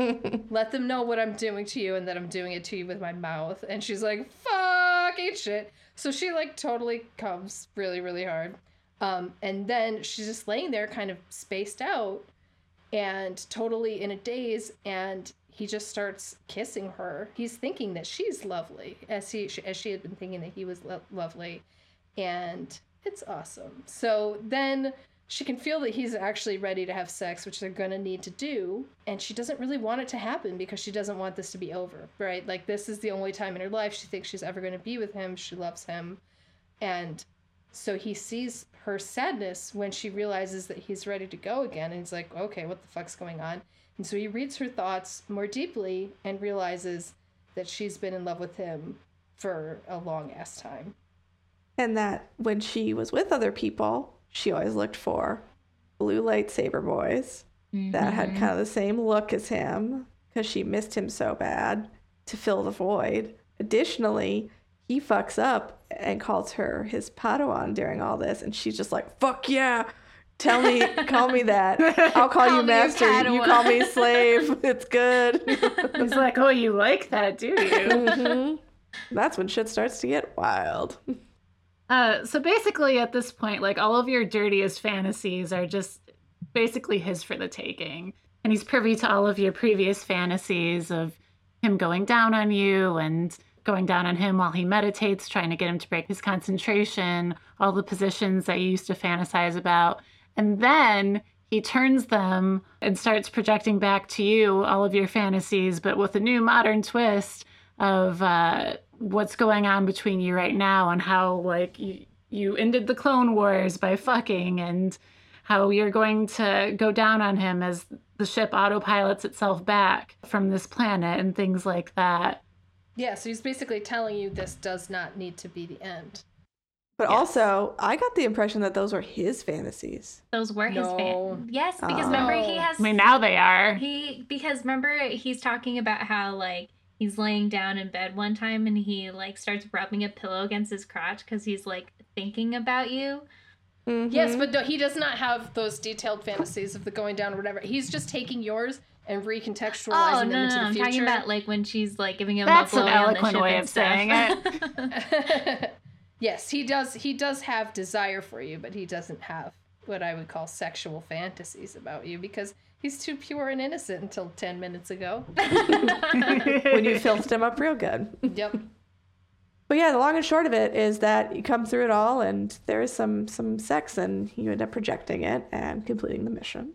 Let them know what I'm doing to you and that I'm doing it to you with my mouth. And she's like, fucking shit. So she like totally comes really, really hard. Um, and then she's just laying there kind of spaced out and totally in a daze and he just starts kissing her. He's thinking that she's lovely as he as she had been thinking that he was lo- lovely and it's awesome. So then she can feel that he's actually ready to have sex, which they're to need to do. And she doesn't really want it to happen because she doesn't want this to be over, right? Like, this is the only time in her life she thinks she's ever to be with him. She loves him. And so he sees her sadness when she realizes that he's ready to go again. And he's like, okay, what the fuck's going on? And so he reads her thoughts more deeply and realizes that she's been in love with him for a long ass time. And that when she was with other people, she always looked for blue lightsaber boys that had Mhm. kind of the same look as him because she missed him so bad to fill the void. Additionally, he fucks up and calls her his Padawan during all this, and she's just like, "Fuck yeah." Tell me, call me that. I'll call, Call you me your master. You call me slave. It's good. He's like, oh, you like that, do you? Mhm. That's when shit starts to get wild. Uh, so basically, at this point, like all of your dirtiest fantasies are just basically his for the taking. And he's privy to all of your previous fantasies of him going down on you and going down on him while he meditates, trying to get him to break his concentration, all the positions that you used to fantasize about. And then he turns them and starts projecting back to you all of your fantasies, but with a new modern twist of uh, what's going on between you right now and how like you you ended the clone wars by fucking and how you're going to go down on him as the ship autopilots itself back from this planet and things like that. Yeah, so he's basically telling you this does not need to be the end. But Yes. also, I got the impression that those were his fantasies. Those were his No. fans. Yes, because Oh. remember he has I mean, now they are. he because remember he's talking about how like he's laying down in bed one time and he like starts rubbing a pillow against his crotch because he's like thinking about you. Yes, Mhm. but no, he does not have those detailed fantasies of the going down or whatever. He's just taking yours and recontextualizing Oh them no, no, into no! the future. I'm future. talking about like when she's like giving him That's a an blowy on the eloquent way and of saying stuff. yes, he does. He does have desire for you, but he doesn't have what I would call sexual fantasies about you because he's too pure and innocent until ten minutes ago. when you filthed him up real good. yep. But yeah, the long and short of it is that you come through it all, and there is some some sex, and you end up projecting it and completing the mission.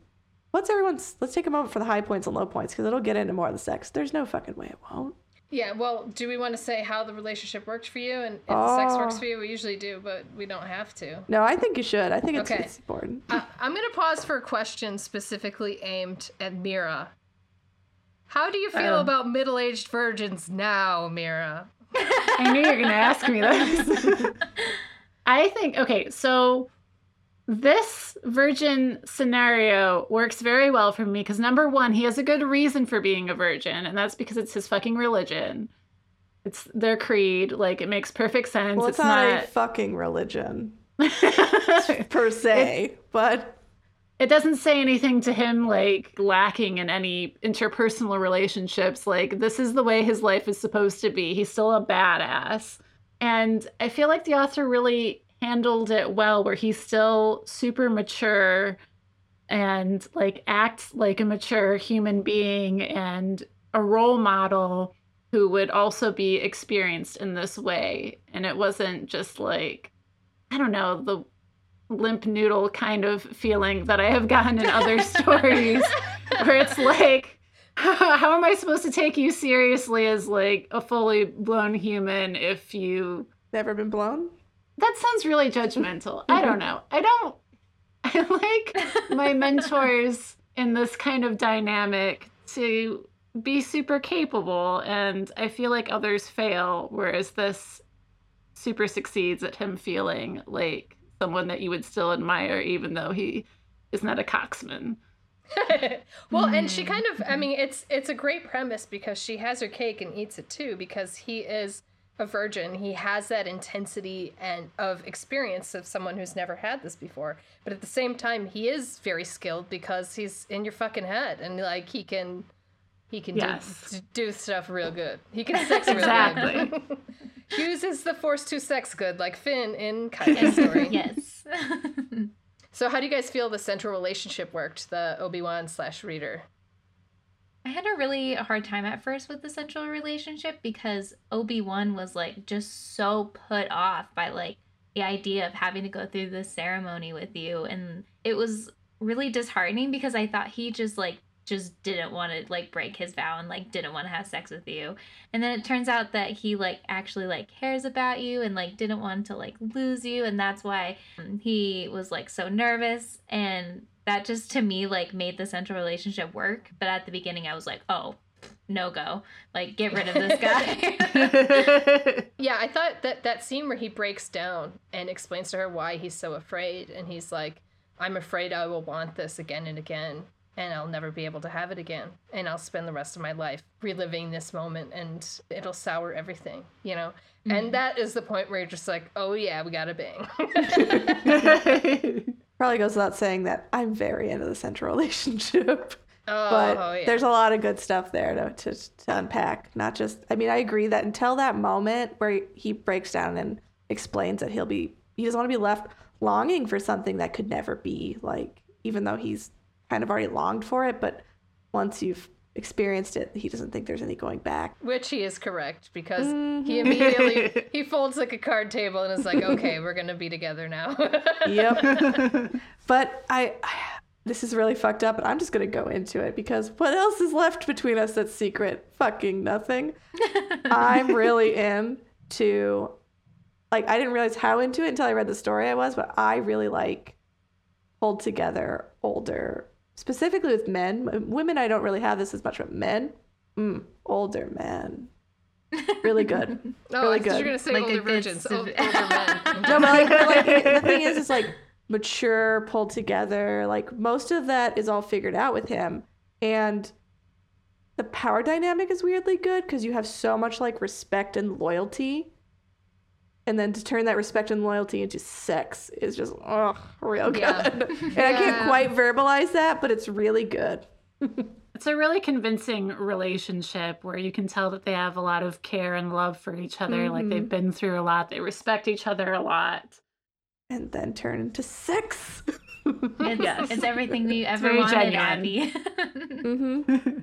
Let's everyone's let's take a moment for the high points and low points because it'll get into more of the sex. There's no fucking way it won't. Yeah. Well, do we want to say how the relationship worked for you and if the sex works Oh. for you? We usually do, but we don't have to. No, I think you should. I think it's, Okay. it's important. I, I'm going to pause for a question specifically aimed at Mira. How do you feel Oh. about middle aged virgins now, Mira? I knew you were going to ask me this. I think, okay, so this virgin scenario works very well for me because number one, he has a good reason for being a virgin, and that's because it's his fucking religion. It's their creed. Like, it makes perfect sense. well, it's, not, a fucking religion per se, but it doesn't say anything to him like lacking in any interpersonal relationships like this is the way his life is supposed to be he's still a badass and i feel like the author really handled it well where he's still super mature and like acts like a mature human being and a role model who would also be experienced in this way and it wasn't just like i don't know the limp noodle kind of feeling that I have gotten in other stories where it's like how am I supposed to take you seriously as like a fully blown human if you Never been blown? That sounds really judgmental. I mm-hmm. don't know. I don't I like my mentors in this kind of dynamic to be super capable and I feel like others fail whereas this super succeeds at him feeling like someone that you would still admire even though he is not a coxman. well, and she hmm. kind of I mean it's it's a great premise because she has her cake and eats it too because he is a virgin. He has that intensity and of experience of someone who's never had this before. But at the same time, he is very skilled because he's in your fucking head and like he can he can Yes. do, do stuff real good. He can sex real Exactly. good. Uses the force to sex good like Finn in Kai's story. yes. So how do you guys feel the central relationship worked, the Obi-Wan slash reader? I had a really hard time at first with the central relationship because Obi Wan was like just so put off by like the idea of having to go through this ceremony with you, and it was really disheartening because I thought he just like just didn't want to like break his vow and like didn't want to have sex with you, and then it turns out that he like actually like cares about you and like didn't want to like lose you, and that's why he was like so nervous. And that just to me like made the central relationship work but at the beginning i was like oh no go like get rid of this guy Yeah, I thought that that scene where he breaks down and explains to her why he's so afraid, and he's like, "I'm afraid I will want this again and again, and I'll never be able to have it again, and I'll spend the rest of my life reliving this moment, and it'll sour everything," you know. And mm-hmm. that is the point where you're just like, "Oh yeah, we got to bang." Probably goes without saying that I'm very into the central relationship. oh, but yeah. there's a lot of good stuff there to, to, to unpack. Not just, I mean, I agree that until that moment where he breaks down and explains that he'll be, he doesn't want to be left longing for something that could never be, like, even though he's kind of already longed for it. But once you've experienced it, he doesn't think there's any going back. Which he is correct because he mm-hmm. immediately he folds like a card table and is like, "Okay, we're gonna be together now." Yep. but I, I, this is really fucked up, and I'm just gonna go into it because what else is left between us that's secret? Fucking nothing. I'm really into, like, I didn't realize how into it until I read the story I was, but I really like hold together older, specifically with men. Women, I don't really have this as much, but men, mm, older men, really good. oh, really I thought you were good. gonna say Like older virgins, civ- older men. No, but like, but like the thing is, is like mature, pulled together. Like most of that is all figured out with him, and the power dynamic is weirdly good because you have so much like respect and loyalty, and then to turn that respect and loyalty into sex is just oh, real good. Yeah. and I can't quite verbalize that, but it's really good. It's a really convincing relationship where you can tell that they have a lot of care and love for each other. Like they've been through a lot. They respect each other a lot. And then turn into sex. it's, Yes. it's everything you ever very wanted genuine. abby hmm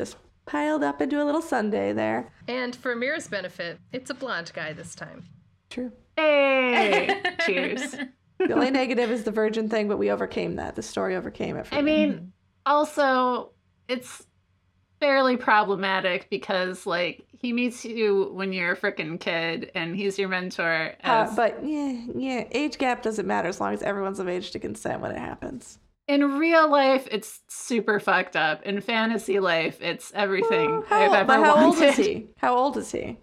Just piled up into a little sundae there. And for Mira's benefit, it's a blonde guy this time. True. Hey, cheers. The only negative is the virgin thing, but we overcame that. The story overcame it. For I me. mean, also, it's fairly problematic because, like, he meets you when you're a freaking kid and he's your mentor. Uh, but yeah, yeah, age gap doesn't matter as long as everyone's of age to consent when it happens. In real life, it's super fucked up. In fantasy life, it's everything Well, how, I've old- ever but how wanted. old is he? How old is he?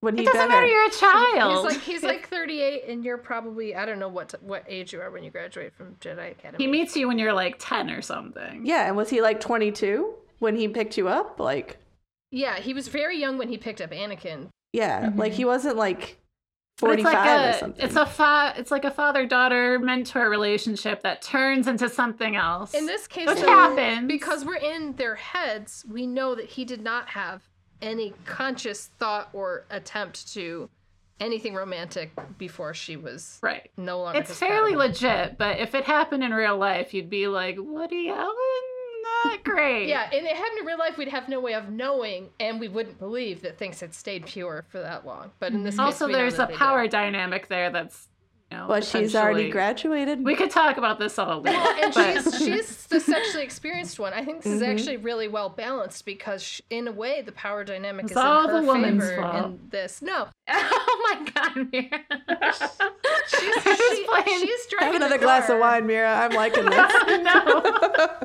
When he It doesn't matter. her? You're a child. He's like he's like 38, and you're probably I don't know what what age you are when you graduate from Jedi Academy. he meets you when you're like 10 or something. Yeah, and was he like 22 when he picked you up? Like, yeah, he was very young when he picked up Anakin. yeah, like mm-hmm. he wasn't like But it's 45 like or a something. it's a fa- it's like a father daughter mentor relationship that turns into something else. In this case, Which though, happens. because we're in their heads, we know that he did not have any conscious thought or attempt to anything romantic before she was right. no longer. It's his fairly legit, but if it happened in real life, you'd be like, Woody Allen, not great. Yeah, and it happened in real life. We'd have no way of knowing, and we wouldn't believe that things had stayed pure for that long. But in this case, Also, there's a they did. power dynamic there that's you know, But she's already graduated. We could talk about this all day. and but- she's she's the sexually experienced one. I think this is Mhm. actually really well balanced because sh- in a way the power dynamic It's is in her the woman's favor fault. in this. No, Oh my god, Mira. she's I was she- playing- she's driving Have another the glass of wine, Mira. I'm liking this. no.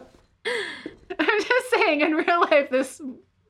I'm just saying, in real life, this,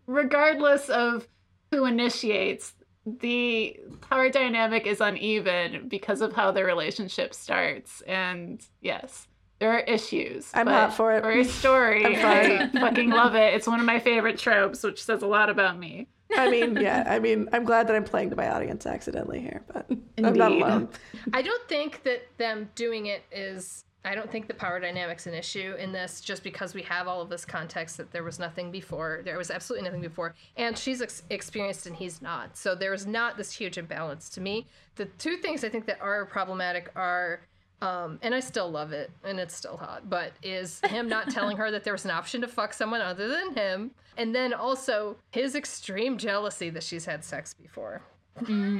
regardless of who initiates, the power dynamic is uneven because of how the relationship starts. And yes, there are issues. I'm but hot for it. For a story, I'm I fucking love it. It's one of my favorite tropes, which says a lot about me. I mean, yeah. I mean, I'm glad that I'm playing to my audience accidentally here, but I'm not alone. I don't think that them doing it is. I don't think the power dynamic's an issue in this, just because we have all of this context that there was nothing before. There was absolutely nothing before, and she's ex- experienced and he's not. So there is not this huge imbalance to me. The two things I think that are problematic are. Um, and I still love it, and it's still hot, but is him not telling her that there was an option to fuck someone other than him, and then also his extreme jealousy that she's had sex before.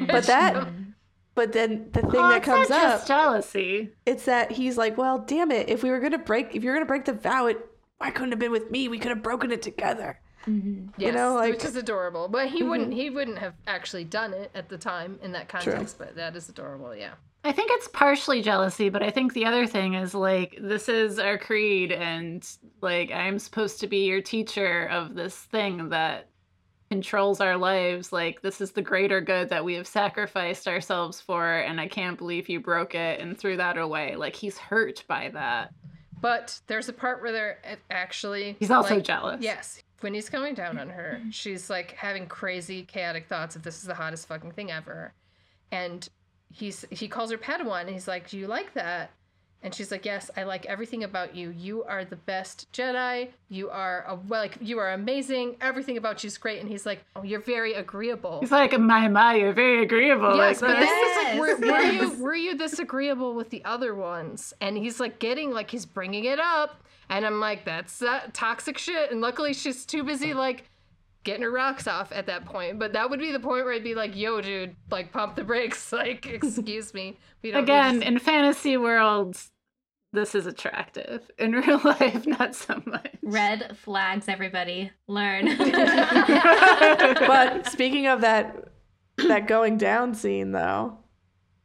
But that, but then the thing Oh, that it's comes not up, just jealousy. it's that he's like, well, damn it. If we were gonna break, if you're gonna break the vow, it why couldn't have been with me? We could have broken it together. Mm-hmm. Yes, know, like- which is adorable. But he mm-hmm. wouldn't he wouldn't have actually done it at the time in that context, but that is adorable, yeah. I think it's partially jealousy, but I think the other thing is like this is our creed and like I'm supposed to be your teacher of this thing that controls our lives. Like this is the greater good that we have sacrificed ourselves for and I can't believe you broke it and threw that away. Like he's hurt by that. But there's a part where they're eh, actually He's also like- jealous. Yes. When he's coming down on her, she's like having crazy chaotic thoughts of this is the hottest fucking thing ever. And he's he calls her Padawan and he's like, Do you like that? And she's like, Yes, I like everything about you. You are the best Jedi. You are a, well, like you are amazing. Everything about you is great. And he's like, Oh, you're very agreeable. He's like, my, my, you're very agreeable. Yes, like but that. this is like, were, were Yes, you were you this agreeable with the other ones? And he's like getting like he's bringing it up, and I'm like, that's that toxic shit. And luckily, she's too busy like getting her rocks off at that point. But that would be the point where I'd be like, yo, dude, like pump the brakes. Like, excuse me, we don't Again, need in fantasy worlds, this is attractive. In real life, not so much. Red flags, everybody. Learn. But speaking of that, that going down scene though,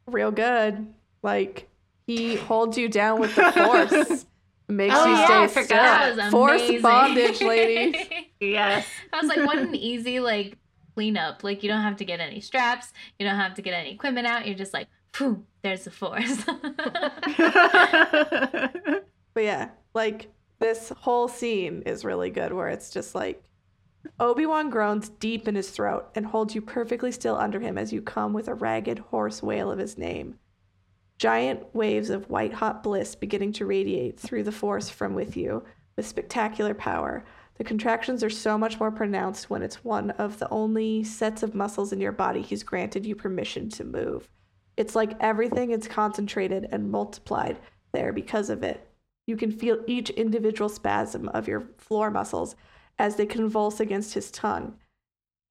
real good. Like he holds you down with the force, makes Oh, you yeah, I stay forgot. still. Force bondage, ladies. Yes. I was like, what an easy like cleanup. Like you don't have to get any straps, you don't have to get any equipment out. You're just like, there's the force. But yeah, like this whole scene is really good where it's just like Obi-Wan groans deep in his throat and holds you perfectly still under him as you come with a ragged hoarse wail of his name. Giant waves of white hot bliss beginning to radiate through the force from with you with spectacular power. The contractions are so much more pronounced when it's one of the only sets of muscles in your body he's granted you permission to move. It's like everything is concentrated and multiplied there because of it. You can feel each individual spasm of your floor muscles as they convulse against his tongue.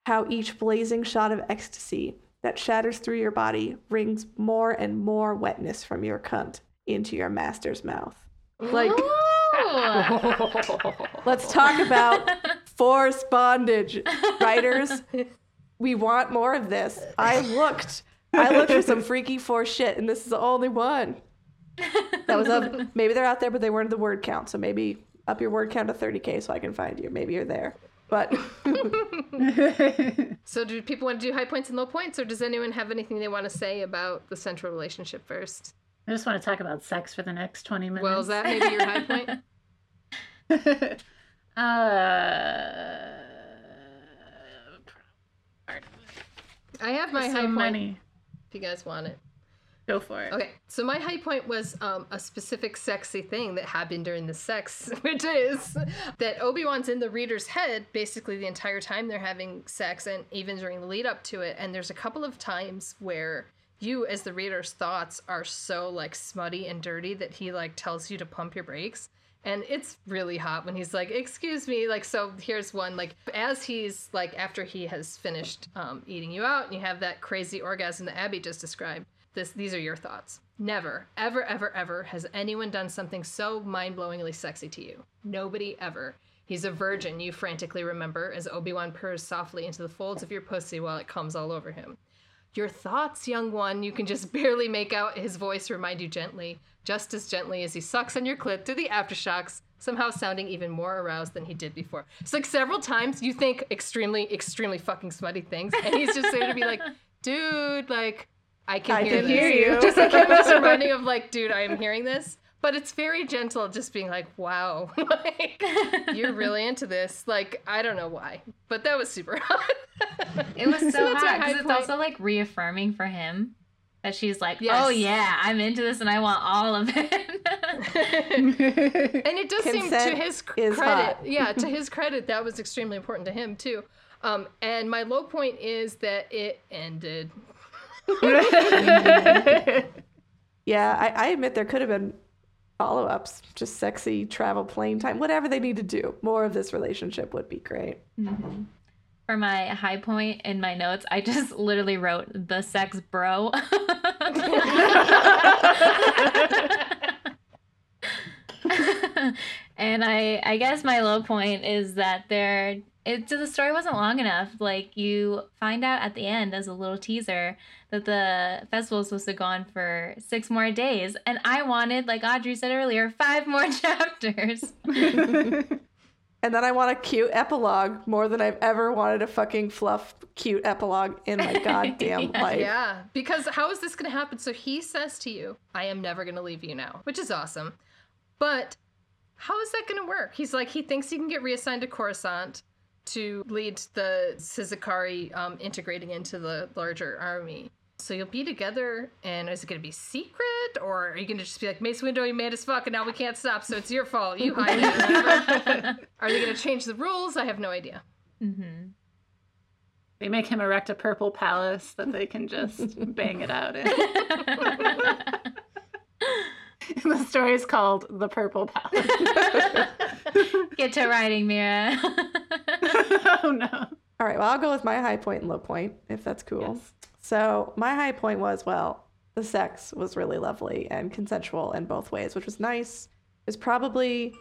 How each blazing shot of ecstasy that shatters through your body brings more and more wetness from your cunt into your master's mouth. Like, let's talk about force bondage. Writers, we want more of this. I looked. I looked for some freaky force shit, and this is the only one. That was up. Maybe they're out there, but they weren't the word count. So maybe up your word count to 30k so I can find you. Maybe you're there. But So, do people want to do high points and low points, or does anyone have anything they want to say about the central relationship first? I just want to talk about sex for the next 20 minutes. Well, is that maybe your high point? uh, I have my so high point. many. If you guys want it. Go for it. Okay, so my high point was um, a specific sexy thing that happened during the sex, which is that Obi Wan's in the reader's head basically the entire time they're having sex, and even during the lead up to it. And there's a couple of times where you, as the reader's thoughts, are so like smutty and dirty that he like tells you to pump your brakes. And it's really hot when he's like, "Excuse me." Like, so here's one. Like, as he's like, after he has finished um, eating you out, and you have that crazy orgasm that Abby just described this these are your thoughts Never, ever, ever, ever has anyone done something so mind blowingly sexy to you. Nobody ever. He's a virgin, you frantically remember, as Obi Wan purrs softly into the folds of your pussy while it comes all over him. Your thoughts, young one, you can just barely make out his voice remind you gently, just as gently as he sucks on your clit through the aftershocks, somehow sounding even more aroused than he did before. It's like several times you think extremely, extremely fucking smutty things, and he's just there to be like, dude, like, I can I hear can hear you. Just like him just reminding of like, dude, I am hearing this. But it's very gentle, just being like, wow, like, you're really into this. Like, I don't know why, but that was super hot. It was so, that's my hot because it's point. also like reaffirming for him that she's like, Yes. oh yeah, I'm into this and I want all of it. and it does seem to his credit hot. yeah to his credit that was extremely important to him too um, and my low point is that it ended Yeah, I, I admit there could have been follow ups, just sexy travel plane time, whatever they need to do. More of this relationship would be great. Mm-hmm. for my high point in my notes, I just literally wrote the sex bro. and I I guess my low point is that there it the story wasn't long enough. Like you find out at the end as a little teaser that the festival is supposed to go on for six more days, and I wanted, like Audrey said earlier, five more chapters. And then I want a cute epilogue more than I've ever wanted a fucking fluff cute epilogue in my goddamn Yeah. life. yeah because how is this going to happen so he says to you i am never going to leave you now which is awesome but how is that going to work he's like he thinks he can get reassigned to coruscant to lead the Sizikari um, integrating into the larger army. So you'll be together, and is it going to be secret, or are you going to just be like, Mace Windu, you made us fuck, and now we can't stop, so it's your fault. You hide it. or are they going to change the rules? I have no idea. hmm They make him erect a purple palace that they can just bang it out in. the story is called The Purple Palace. Get to writing, Mira. oh no. All right, well, I'll go with my high point and low point, if that's cool. Yes. So, my high point was well, the sex was really lovely and consensual in both ways, which was nice. It was probably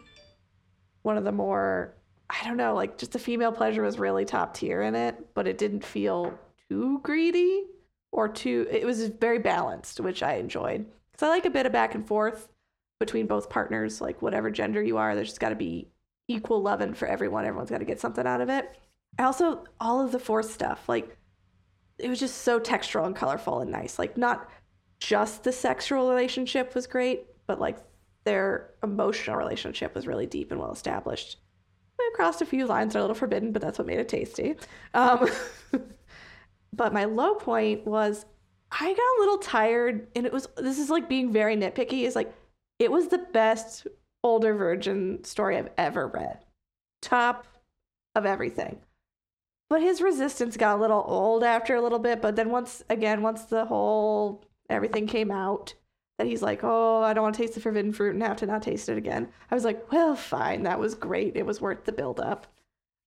one of the more, I don't know, like just the female pleasure was really top tier in it, but it didn't feel too greedy or too, it was very balanced, which I enjoyed. Because I like a bit of back and forth between both partners, like whatever gender you are, there's just got to be equal loving for everyone. Everyone's got to get something out of it. I also, all of the force stuff, like, it was just so textural and colorful and nice. Like, not just the sexual relationship was great, but like their emotional relationship was really deep and well established. I crossed a few lines that are a little forbidden, but that's what made it tasty. Um, but my low point was I got a little tired, and it was this is like being very nitpicky. Is like it was the best older virgin story I've ever read, top of everything. But his resistance got a little old after a little bit. But then once again, once the whole everything came out, that he's like, oh, I don't want to taste the forbidden fruit and have to not taste it again. I was like, well, fine, that was great. It was worth the build up.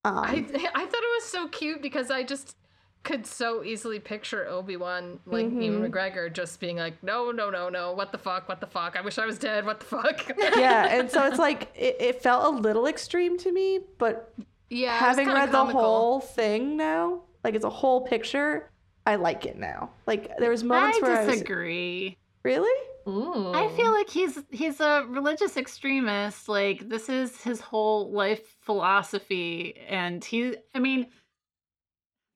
Um, I, I thought it was so cute because I just could so easily picture Obi Wan, like Ewan mm-hmm. McGregor, just being like, no, no, no, no, what the fuck, what the fuck? I wish I was dead, what the fuck? yeah, and so it's like it, it felt a little extreme to me, but yeah, having kinda read the whole thing now, like it's a whole picture, I like it now. Like there was moments where I I was disagree. really. Ooh. I feel like he's he's a religious extremist. Like this is his whole life philosophy, and he. I mean,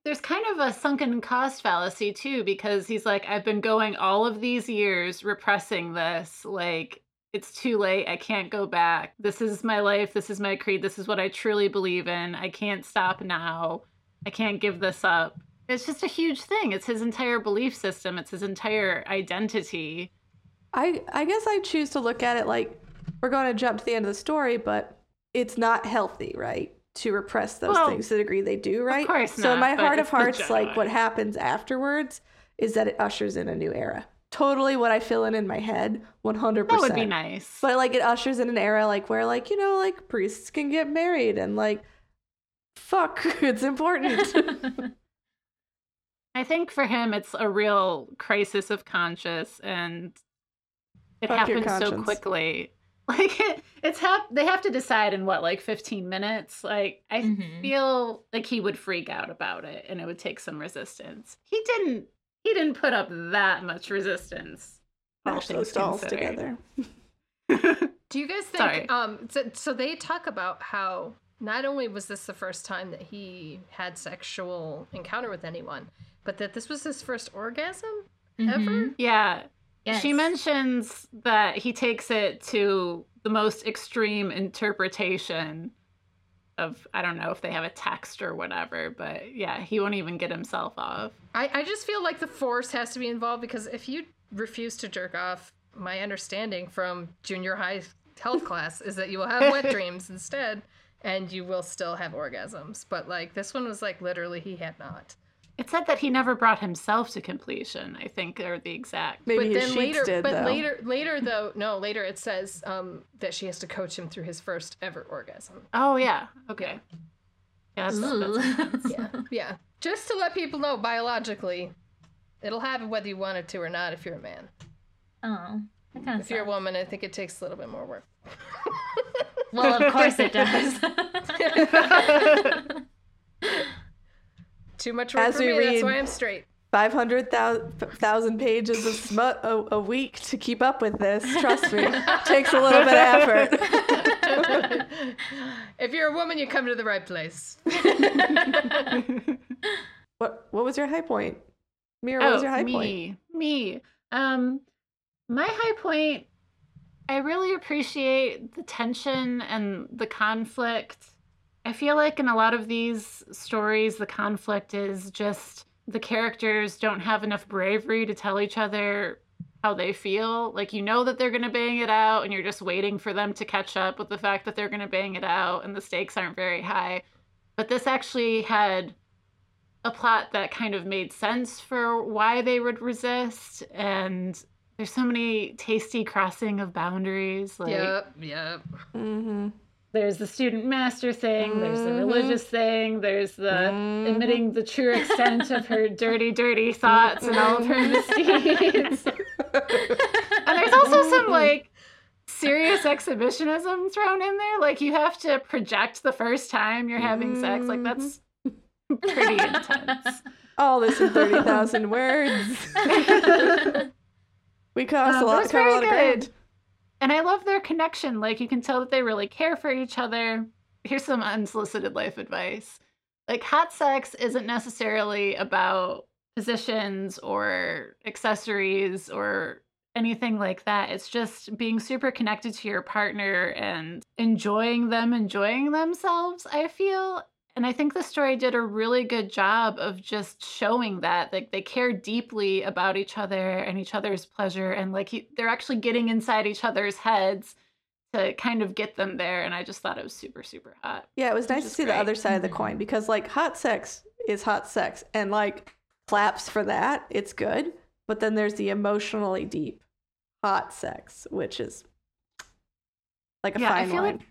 there's kind of a sunken cost fallacy too, because he's like, I've been going all of these years repressing this. Like it's too late. I can't go back. This is my life. This is my creed. This is what I truly believe in. I can't stop now. I can't give this up. It's just a huge thing. It's his entire belief system. It's his entire identity. I I guess I choose to look at it like we're going to jump to the end of the story, but it's not healthy, right? To repress those Well, things to the degree they do, right? course so in my heart of hearts, like what happens afterwards is that it ushers in a new era. Totally what I fill in in my head, one hundred That percent. would be nice. But like it ushers in an era like where like you know like priests can get married and like fuck, it's important. I think for him, it's a real crisis of conscience, and it Fuck your happened so quickly. Like it, it's hap- they have to decide in what like 15 minutes. Like I Mhm. feel like he would freak out about it and it would take some resistance. He didn't he didn't put up that much resistance. all Mash those things dolls together. Do you guys think? Sorry. Um, so, so they talk about how not only was this the first time that he had sexual encounter with anyone, but that this was his first orgasm ever. Mhm. yeah, Yes. She mentions that he takes it to the most extreme interpretation of I don't know if they have a text or whatever, but yeah, he won't even get himself off. I, I just feel like the force has to be involved because if you refuse to jerk off, my understanding from junior high health class is that you will have wet dreams instead, and you will still have orgasms. But like this one was like literally he had not. It said that he never brought himself to completion, I think, or the exact. Maybe but his then later, did but though. later, later though, no, later it says um, that she has to coach him through his first ever orgasm. Oh yeah, okay. Yeah, that's, that's Yeah, yeah. Just to let people know, biologically, it'll happen whether you want it to or not. If you're a man, oh, that kind of if you're a woman, I think it takes a little bit more work. Well, of course it does. Too much work As for we me. That's why I'm straight. 500,000 pages of smut a, a week to keep up with this. Trust me. Takes a little bit of effort. if you're a woman, you come to the right place. What what was your high point? Mira, what was your high Oh, me, point? Me. Um, my high point. I really appreciate the tension and the conflict. I feel like in a lot of these stories, the conflict is just the characters don't have enough bravery to tell each other how they feel. Like you know that they're going to bang it out, and you're just waiting for them to catch up with the fact that they're going to bang it out, and the stakes aren't very high. But this actually had a plot that kind of made sense for why they would resist and there's so many tasty crossing of boundaries like yep, yep. Mm-hmm. There's the student master thing there's the Mhm. religious thing there's the Mhm. admitting the true extent of her dirty dirty thoughts and all of her misdeeds and there's also some like serious exhibitionism thrown in there like you have to project the first time you're having sex like that's pretty intense All this in 30,000 words. We cost Um, a lot, a lot of good. And I love their connection. Like you can tell that they really care for each other. Here's some unsolicited life advice. Like hot sex isn't necessarily about positions or accessories or anything like that. It's just being super connected to your partner and enjoying them enjoying themselves, I feel. And I think the story did a really good job of just showing that like they care deeply about each other and each other's pleasure and like he, they're actually getting inside each other's heads to kind of get them there and I just thought it was super super hot. Yeah, it was nice to see great. the other side of the coin mm-hmm. because like hot sex is hot sex and like claps for that, it's good. But then there's the emotionally deep hot sex, which is like a Yeah, fine feel wine. like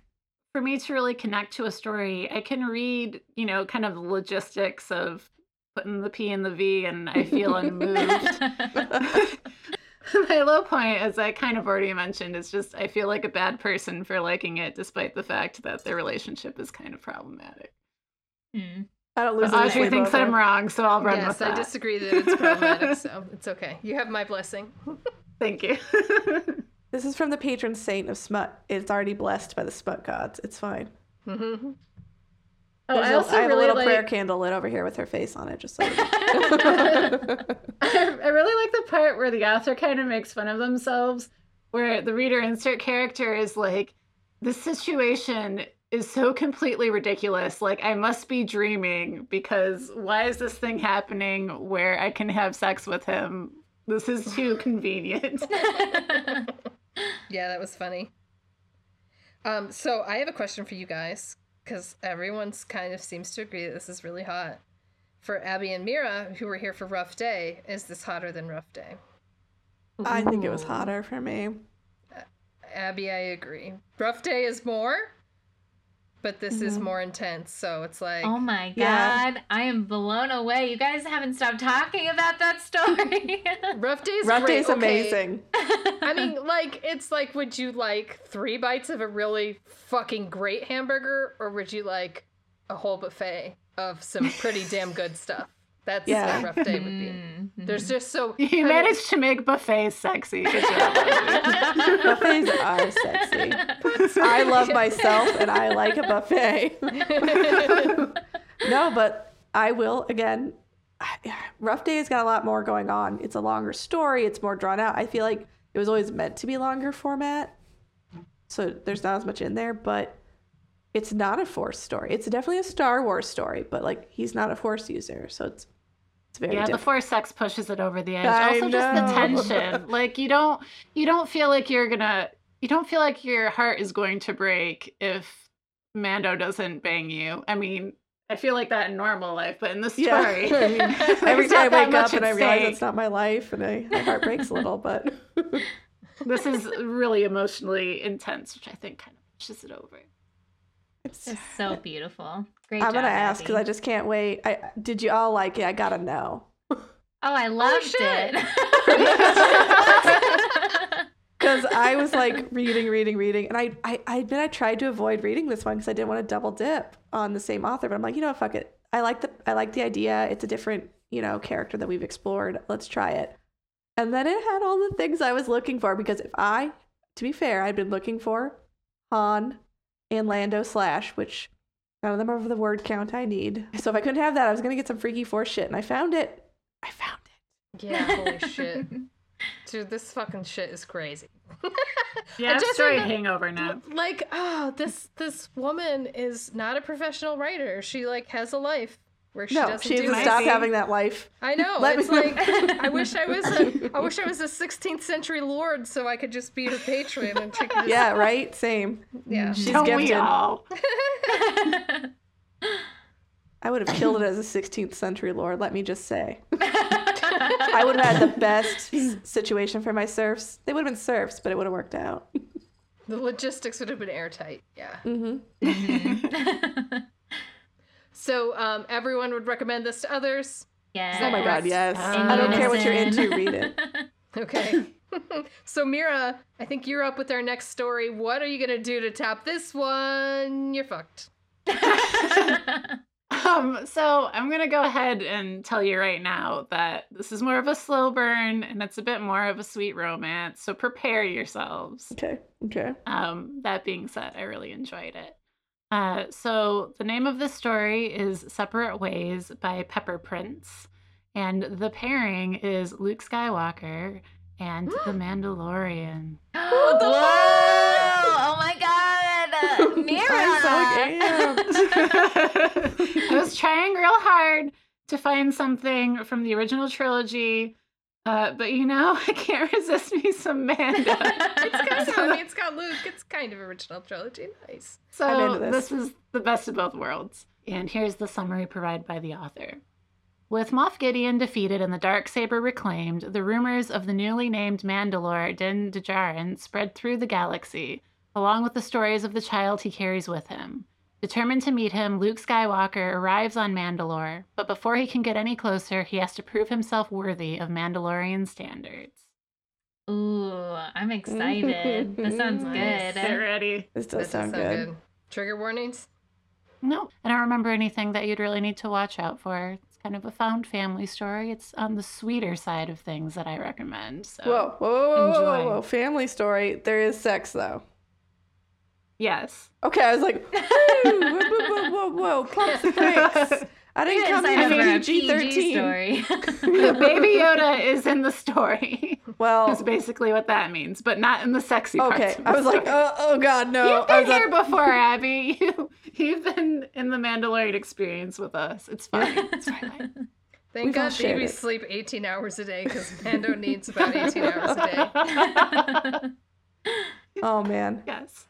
for me to really connect to a story, I can read, you know, kind of the logistics of putting the P in the V and I feel unmoved. My low point, as I kind of already mentioned, is just I feel like a bad person for liking it, despite the fact that their relationship is kind of problematic. Hmm. I don't But lose any Audrey sleep thinks over I'm wrong, so I'll run yes, with I disagree that it's problematic, so it's okay. You have my blessing. Thank you. This is from the patron saint of smut. It's already blessed by the smut gods. It's fine. hmm oh, There's I a- also I have really a little like. prayer candle lit over here with her face on it, just so. you know. I really like the part where the author kind of makes fun of themselves, where the reader insert character is like, "This situation is so completely ridiculous. Like, I must be dreaming because why is this thing happening where I can have sex with him? This is too convenient." Yeah, that was funny. Um, so I have a question for you guys because everyone's kind of seems to agree that this is really hot. For Abby and Mira, who were here for Rough Day, is this hotter than Rough Day? I think it was hotter for me. Abby, I agree. Rough Day is more, but this is mm-hmm. more intense. So it's like, Oh my god, Yeah. I am blown away. You guys haven't stopped talking about that story. Rough Day's Rough great. Day's Okay. amazing. I mean, like, it's like, would you like three bites of a really fucking great hamburger, or would you like a whole buffet of some pretty damn good stuff? That's Yeah. what Rough Day would be. Hmm. There's mm. just so You managed to make buffets sexy. Buffets are sexy. I love myself and I like a buffet. no, but I will again. Rough Day's got a lot more going on. It's a longer story. It's more drawn out. I feel like it was always meant to be longer format, so there's not as much in there. But it's not a Force story. It's definitely a Star Wars story, but like he's not a Force user, so it's yeah, the different. force sex pushes it over the edge. I also, just the tension. Like you don't you don't feel like you're gonna you don't feel like your heart is going to break if Mando doesn't bang you. I mean, I feel like that in normal life, but in this Yeah. story, I mean, every time I wake up and I realize stake. it's not my life, and I, my heart breaks a little, but this is really emotionally intense, which I think kind of pushes it over. It's, so beautiful. Great I'm job, gonna ask because I just can't wait. I did you all like it? I gotta know. Oh, I oh, loved shit. it. Because I was like reading, reading, reading, and I, I, I admit I tried to avoid reading this one because I didn't want to double dip on the same author. But I'm like, you know, fuck it. I like the, I like the idea. It's a different, you know, character that we've explored. Let's try it. And then it had all the things I was looking for because if I, to be fair, I'd been looking for Han and Lando slash, which none of them are the word count I need. So if I couldn't have that, I was gonna get some freaky force shit, and I found it. I found it. yeah, holy shit, dude, this fucking shit is crazy. Yeah, just story remember- hangover now. Like, oh, this this woman is not a professional writer. She like has a life where she no, doesn't she do to stop having that life. I know. Let it's me- like I wish I was a I wish I was a 16th century lord so I could just be her patron and take this. Yeah, right. Same. yeah. She's Don't we gifted. all? I would have killed it as a 16th century lord, let me just say. I would have had the best situation for my serfs. They would have been serfs, but it would have worked out. The logistics would have been airtight. Yeah. hmm So um, everyone would recommend this to others. yes. Oh my god, yes. In I don't care what you're into, read it. Okay. so Mira, I think you're up with our next story. What are you gonna do to top this one? You're fucked. Um, so I'm gonna go ahead and tell you right now that this is more of a slow burn and it's a bit more of a sweet romance. So prepare yourselves. Okay, okay. Um, that being said, I really enjoyed it. Uh, so the name of the story is Separate Ways by Pepper Prince, and the pairing is Luke Skywalker and the Mandalorian. Whoa! Oh my god! Mira! I'm so. I was trying real hard to find something from the original trilogy, uh, but you know, I can't resist me some Mando. It's kind of, I mean, it's got Luke. It's kind of original trilogy. Nice. I'm So into this. this is the best of both worlds. And here's the summary provided by the author. With Moff Gideon defeated and the dark saber reclaimed, the rumors of the newly named Mandalore Din Djarin spread through the galaxy, along with the stories of the child he carries with him. Determined to meet him, Luke Skywalker arrives on Mandalore, but before he can get any closer, he has to prove himself worthy of Mandalorian standards. Ooh, I'm excited. This sounds Get good. ready. This does That sound good. Trigger warnings. No, I don't remember anything that you'd really need to watch out for. It's kind of a found family story. It's on the sweeter side of things that I recommend. So, Whoa, whoa, whoa, whoa, whoa, Enjoy. whoa. Family story. There is sex, though. Yes. Okay, I was like, whoa, whoa, whoa, whoa, whoa, pump the brakes. I didn't Good come sign in for a PG thirteen. story. Baby Yoda is in the story. Well, That's basically what that means, but not in the sexy parts. okay. I was like, oh, oh god, no. You've I been was here like, before, Abby. You, you've been in the Mandalorian experience with us. It's fine. It's fine. Thank We've God babies it. sleep 18 hours a day because Mando needs about 18 hours a day. oh man. yes.